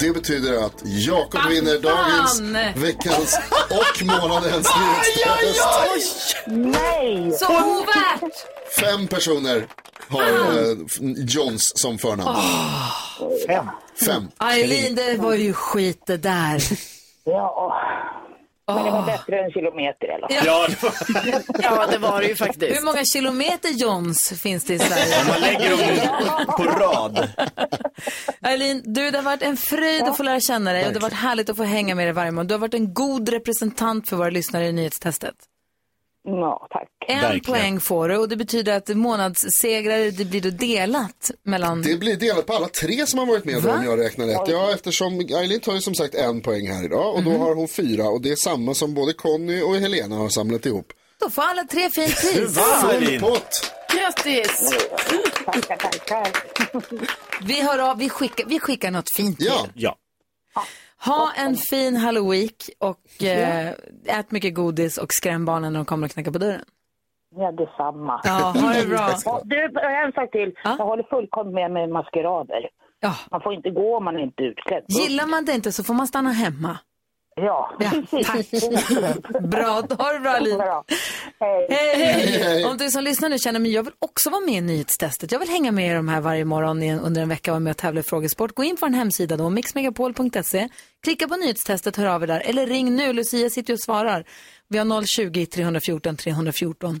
Speaker 1: Det betyder att Jakob vinner dagens, veckans och månadens nyhetstest.
Speaker 8: Nej!
Speaker 2: Så ovärt!
Speaker 1: Fem personer har eh, Johns som förnamn. Fem.
Speaker 2: Eileen, det var ju skit det där.
Speaker 8: Ja. Men det var bättre än kilometer i alla fall.
Speaker 3: Ja, det var...
Speaker 5: Ja, det var det ju faktiskt.
Speaker 2: Hur många kilometer Johns finns det i Sverige?
Speaker 3: man lägger dem på rad.
Speaker 2: Eileen, du, det har varit en fröjd att få lära känna dig och det har varit härligt att få hänga med dig varje morgon. Du har varit en god representant för våra lyssnare i nyhetstestet.
Speaker 8: Ja, tack.
Speaker 2: En
Speaker 3: Verkligen.
Speaker 2: poäng får du och det betyder att månadssegrare, det blir då delat mellan...
Speaker 1: Det blir delat på alla tre som har varit med
Speaker 2: Va?
Speaker 1: om jag räknar rätt. Ja, eftersom Eileen tar ju som sagt en poäng här idag och
Speaker 2: Mhm.
Speaker 1: då har hon fyra och det är samma som både Conny och Helena har samlat ihop.
Speaker 2: Då får alla tre fint pris.
Speaker 1: Full
Speaker 3: Eileen?
Speaker 1: pott!
Speaker 5: Grattis!
Speaker 8: Tackar, tackar.
Speaker 2: Vi hör av, vi skickar, vi skickar något fint till
Speaker 1: Ja,
Speaker 3: Ja.
Speaker 2: Ha en fin halloween och eh, ät mycket godis och skräm barnen när de kommer och knackar på dörren.
Speaker 8: Ja, detsamma.
Speaker 2: Ja, ha det bra.
Speaker 8: Ja, Du, en sak till. Jag håller fullkomligt med med maskerader.
Speaker 2: Ja.
Speaker 8: Man får inte gå om man är inte är utklädd.
Speaker 2: Gillar man det inte så får man stanna hemma.
Speaker 8: Ja,
Speaker 2: Ja, tack. Bra, då har du bra.
Speaker 8: Bra.
Speaker 2: Hej.
Speaker 8: Hej.
Speaker 2: Hej. Om du som lyssnar nu känner men jag vill också vara med i nyhetstestet. Jag vill hänga med er de här varje morgon en- under en vecka och vara med och tävla i frågesport. Gå in på en hemsida då, mixmegapol.se. Klicka på nyhetstestet, hör av er där. Eller ring nu, Lucia sitter och svarar. Vi har 020-314 314.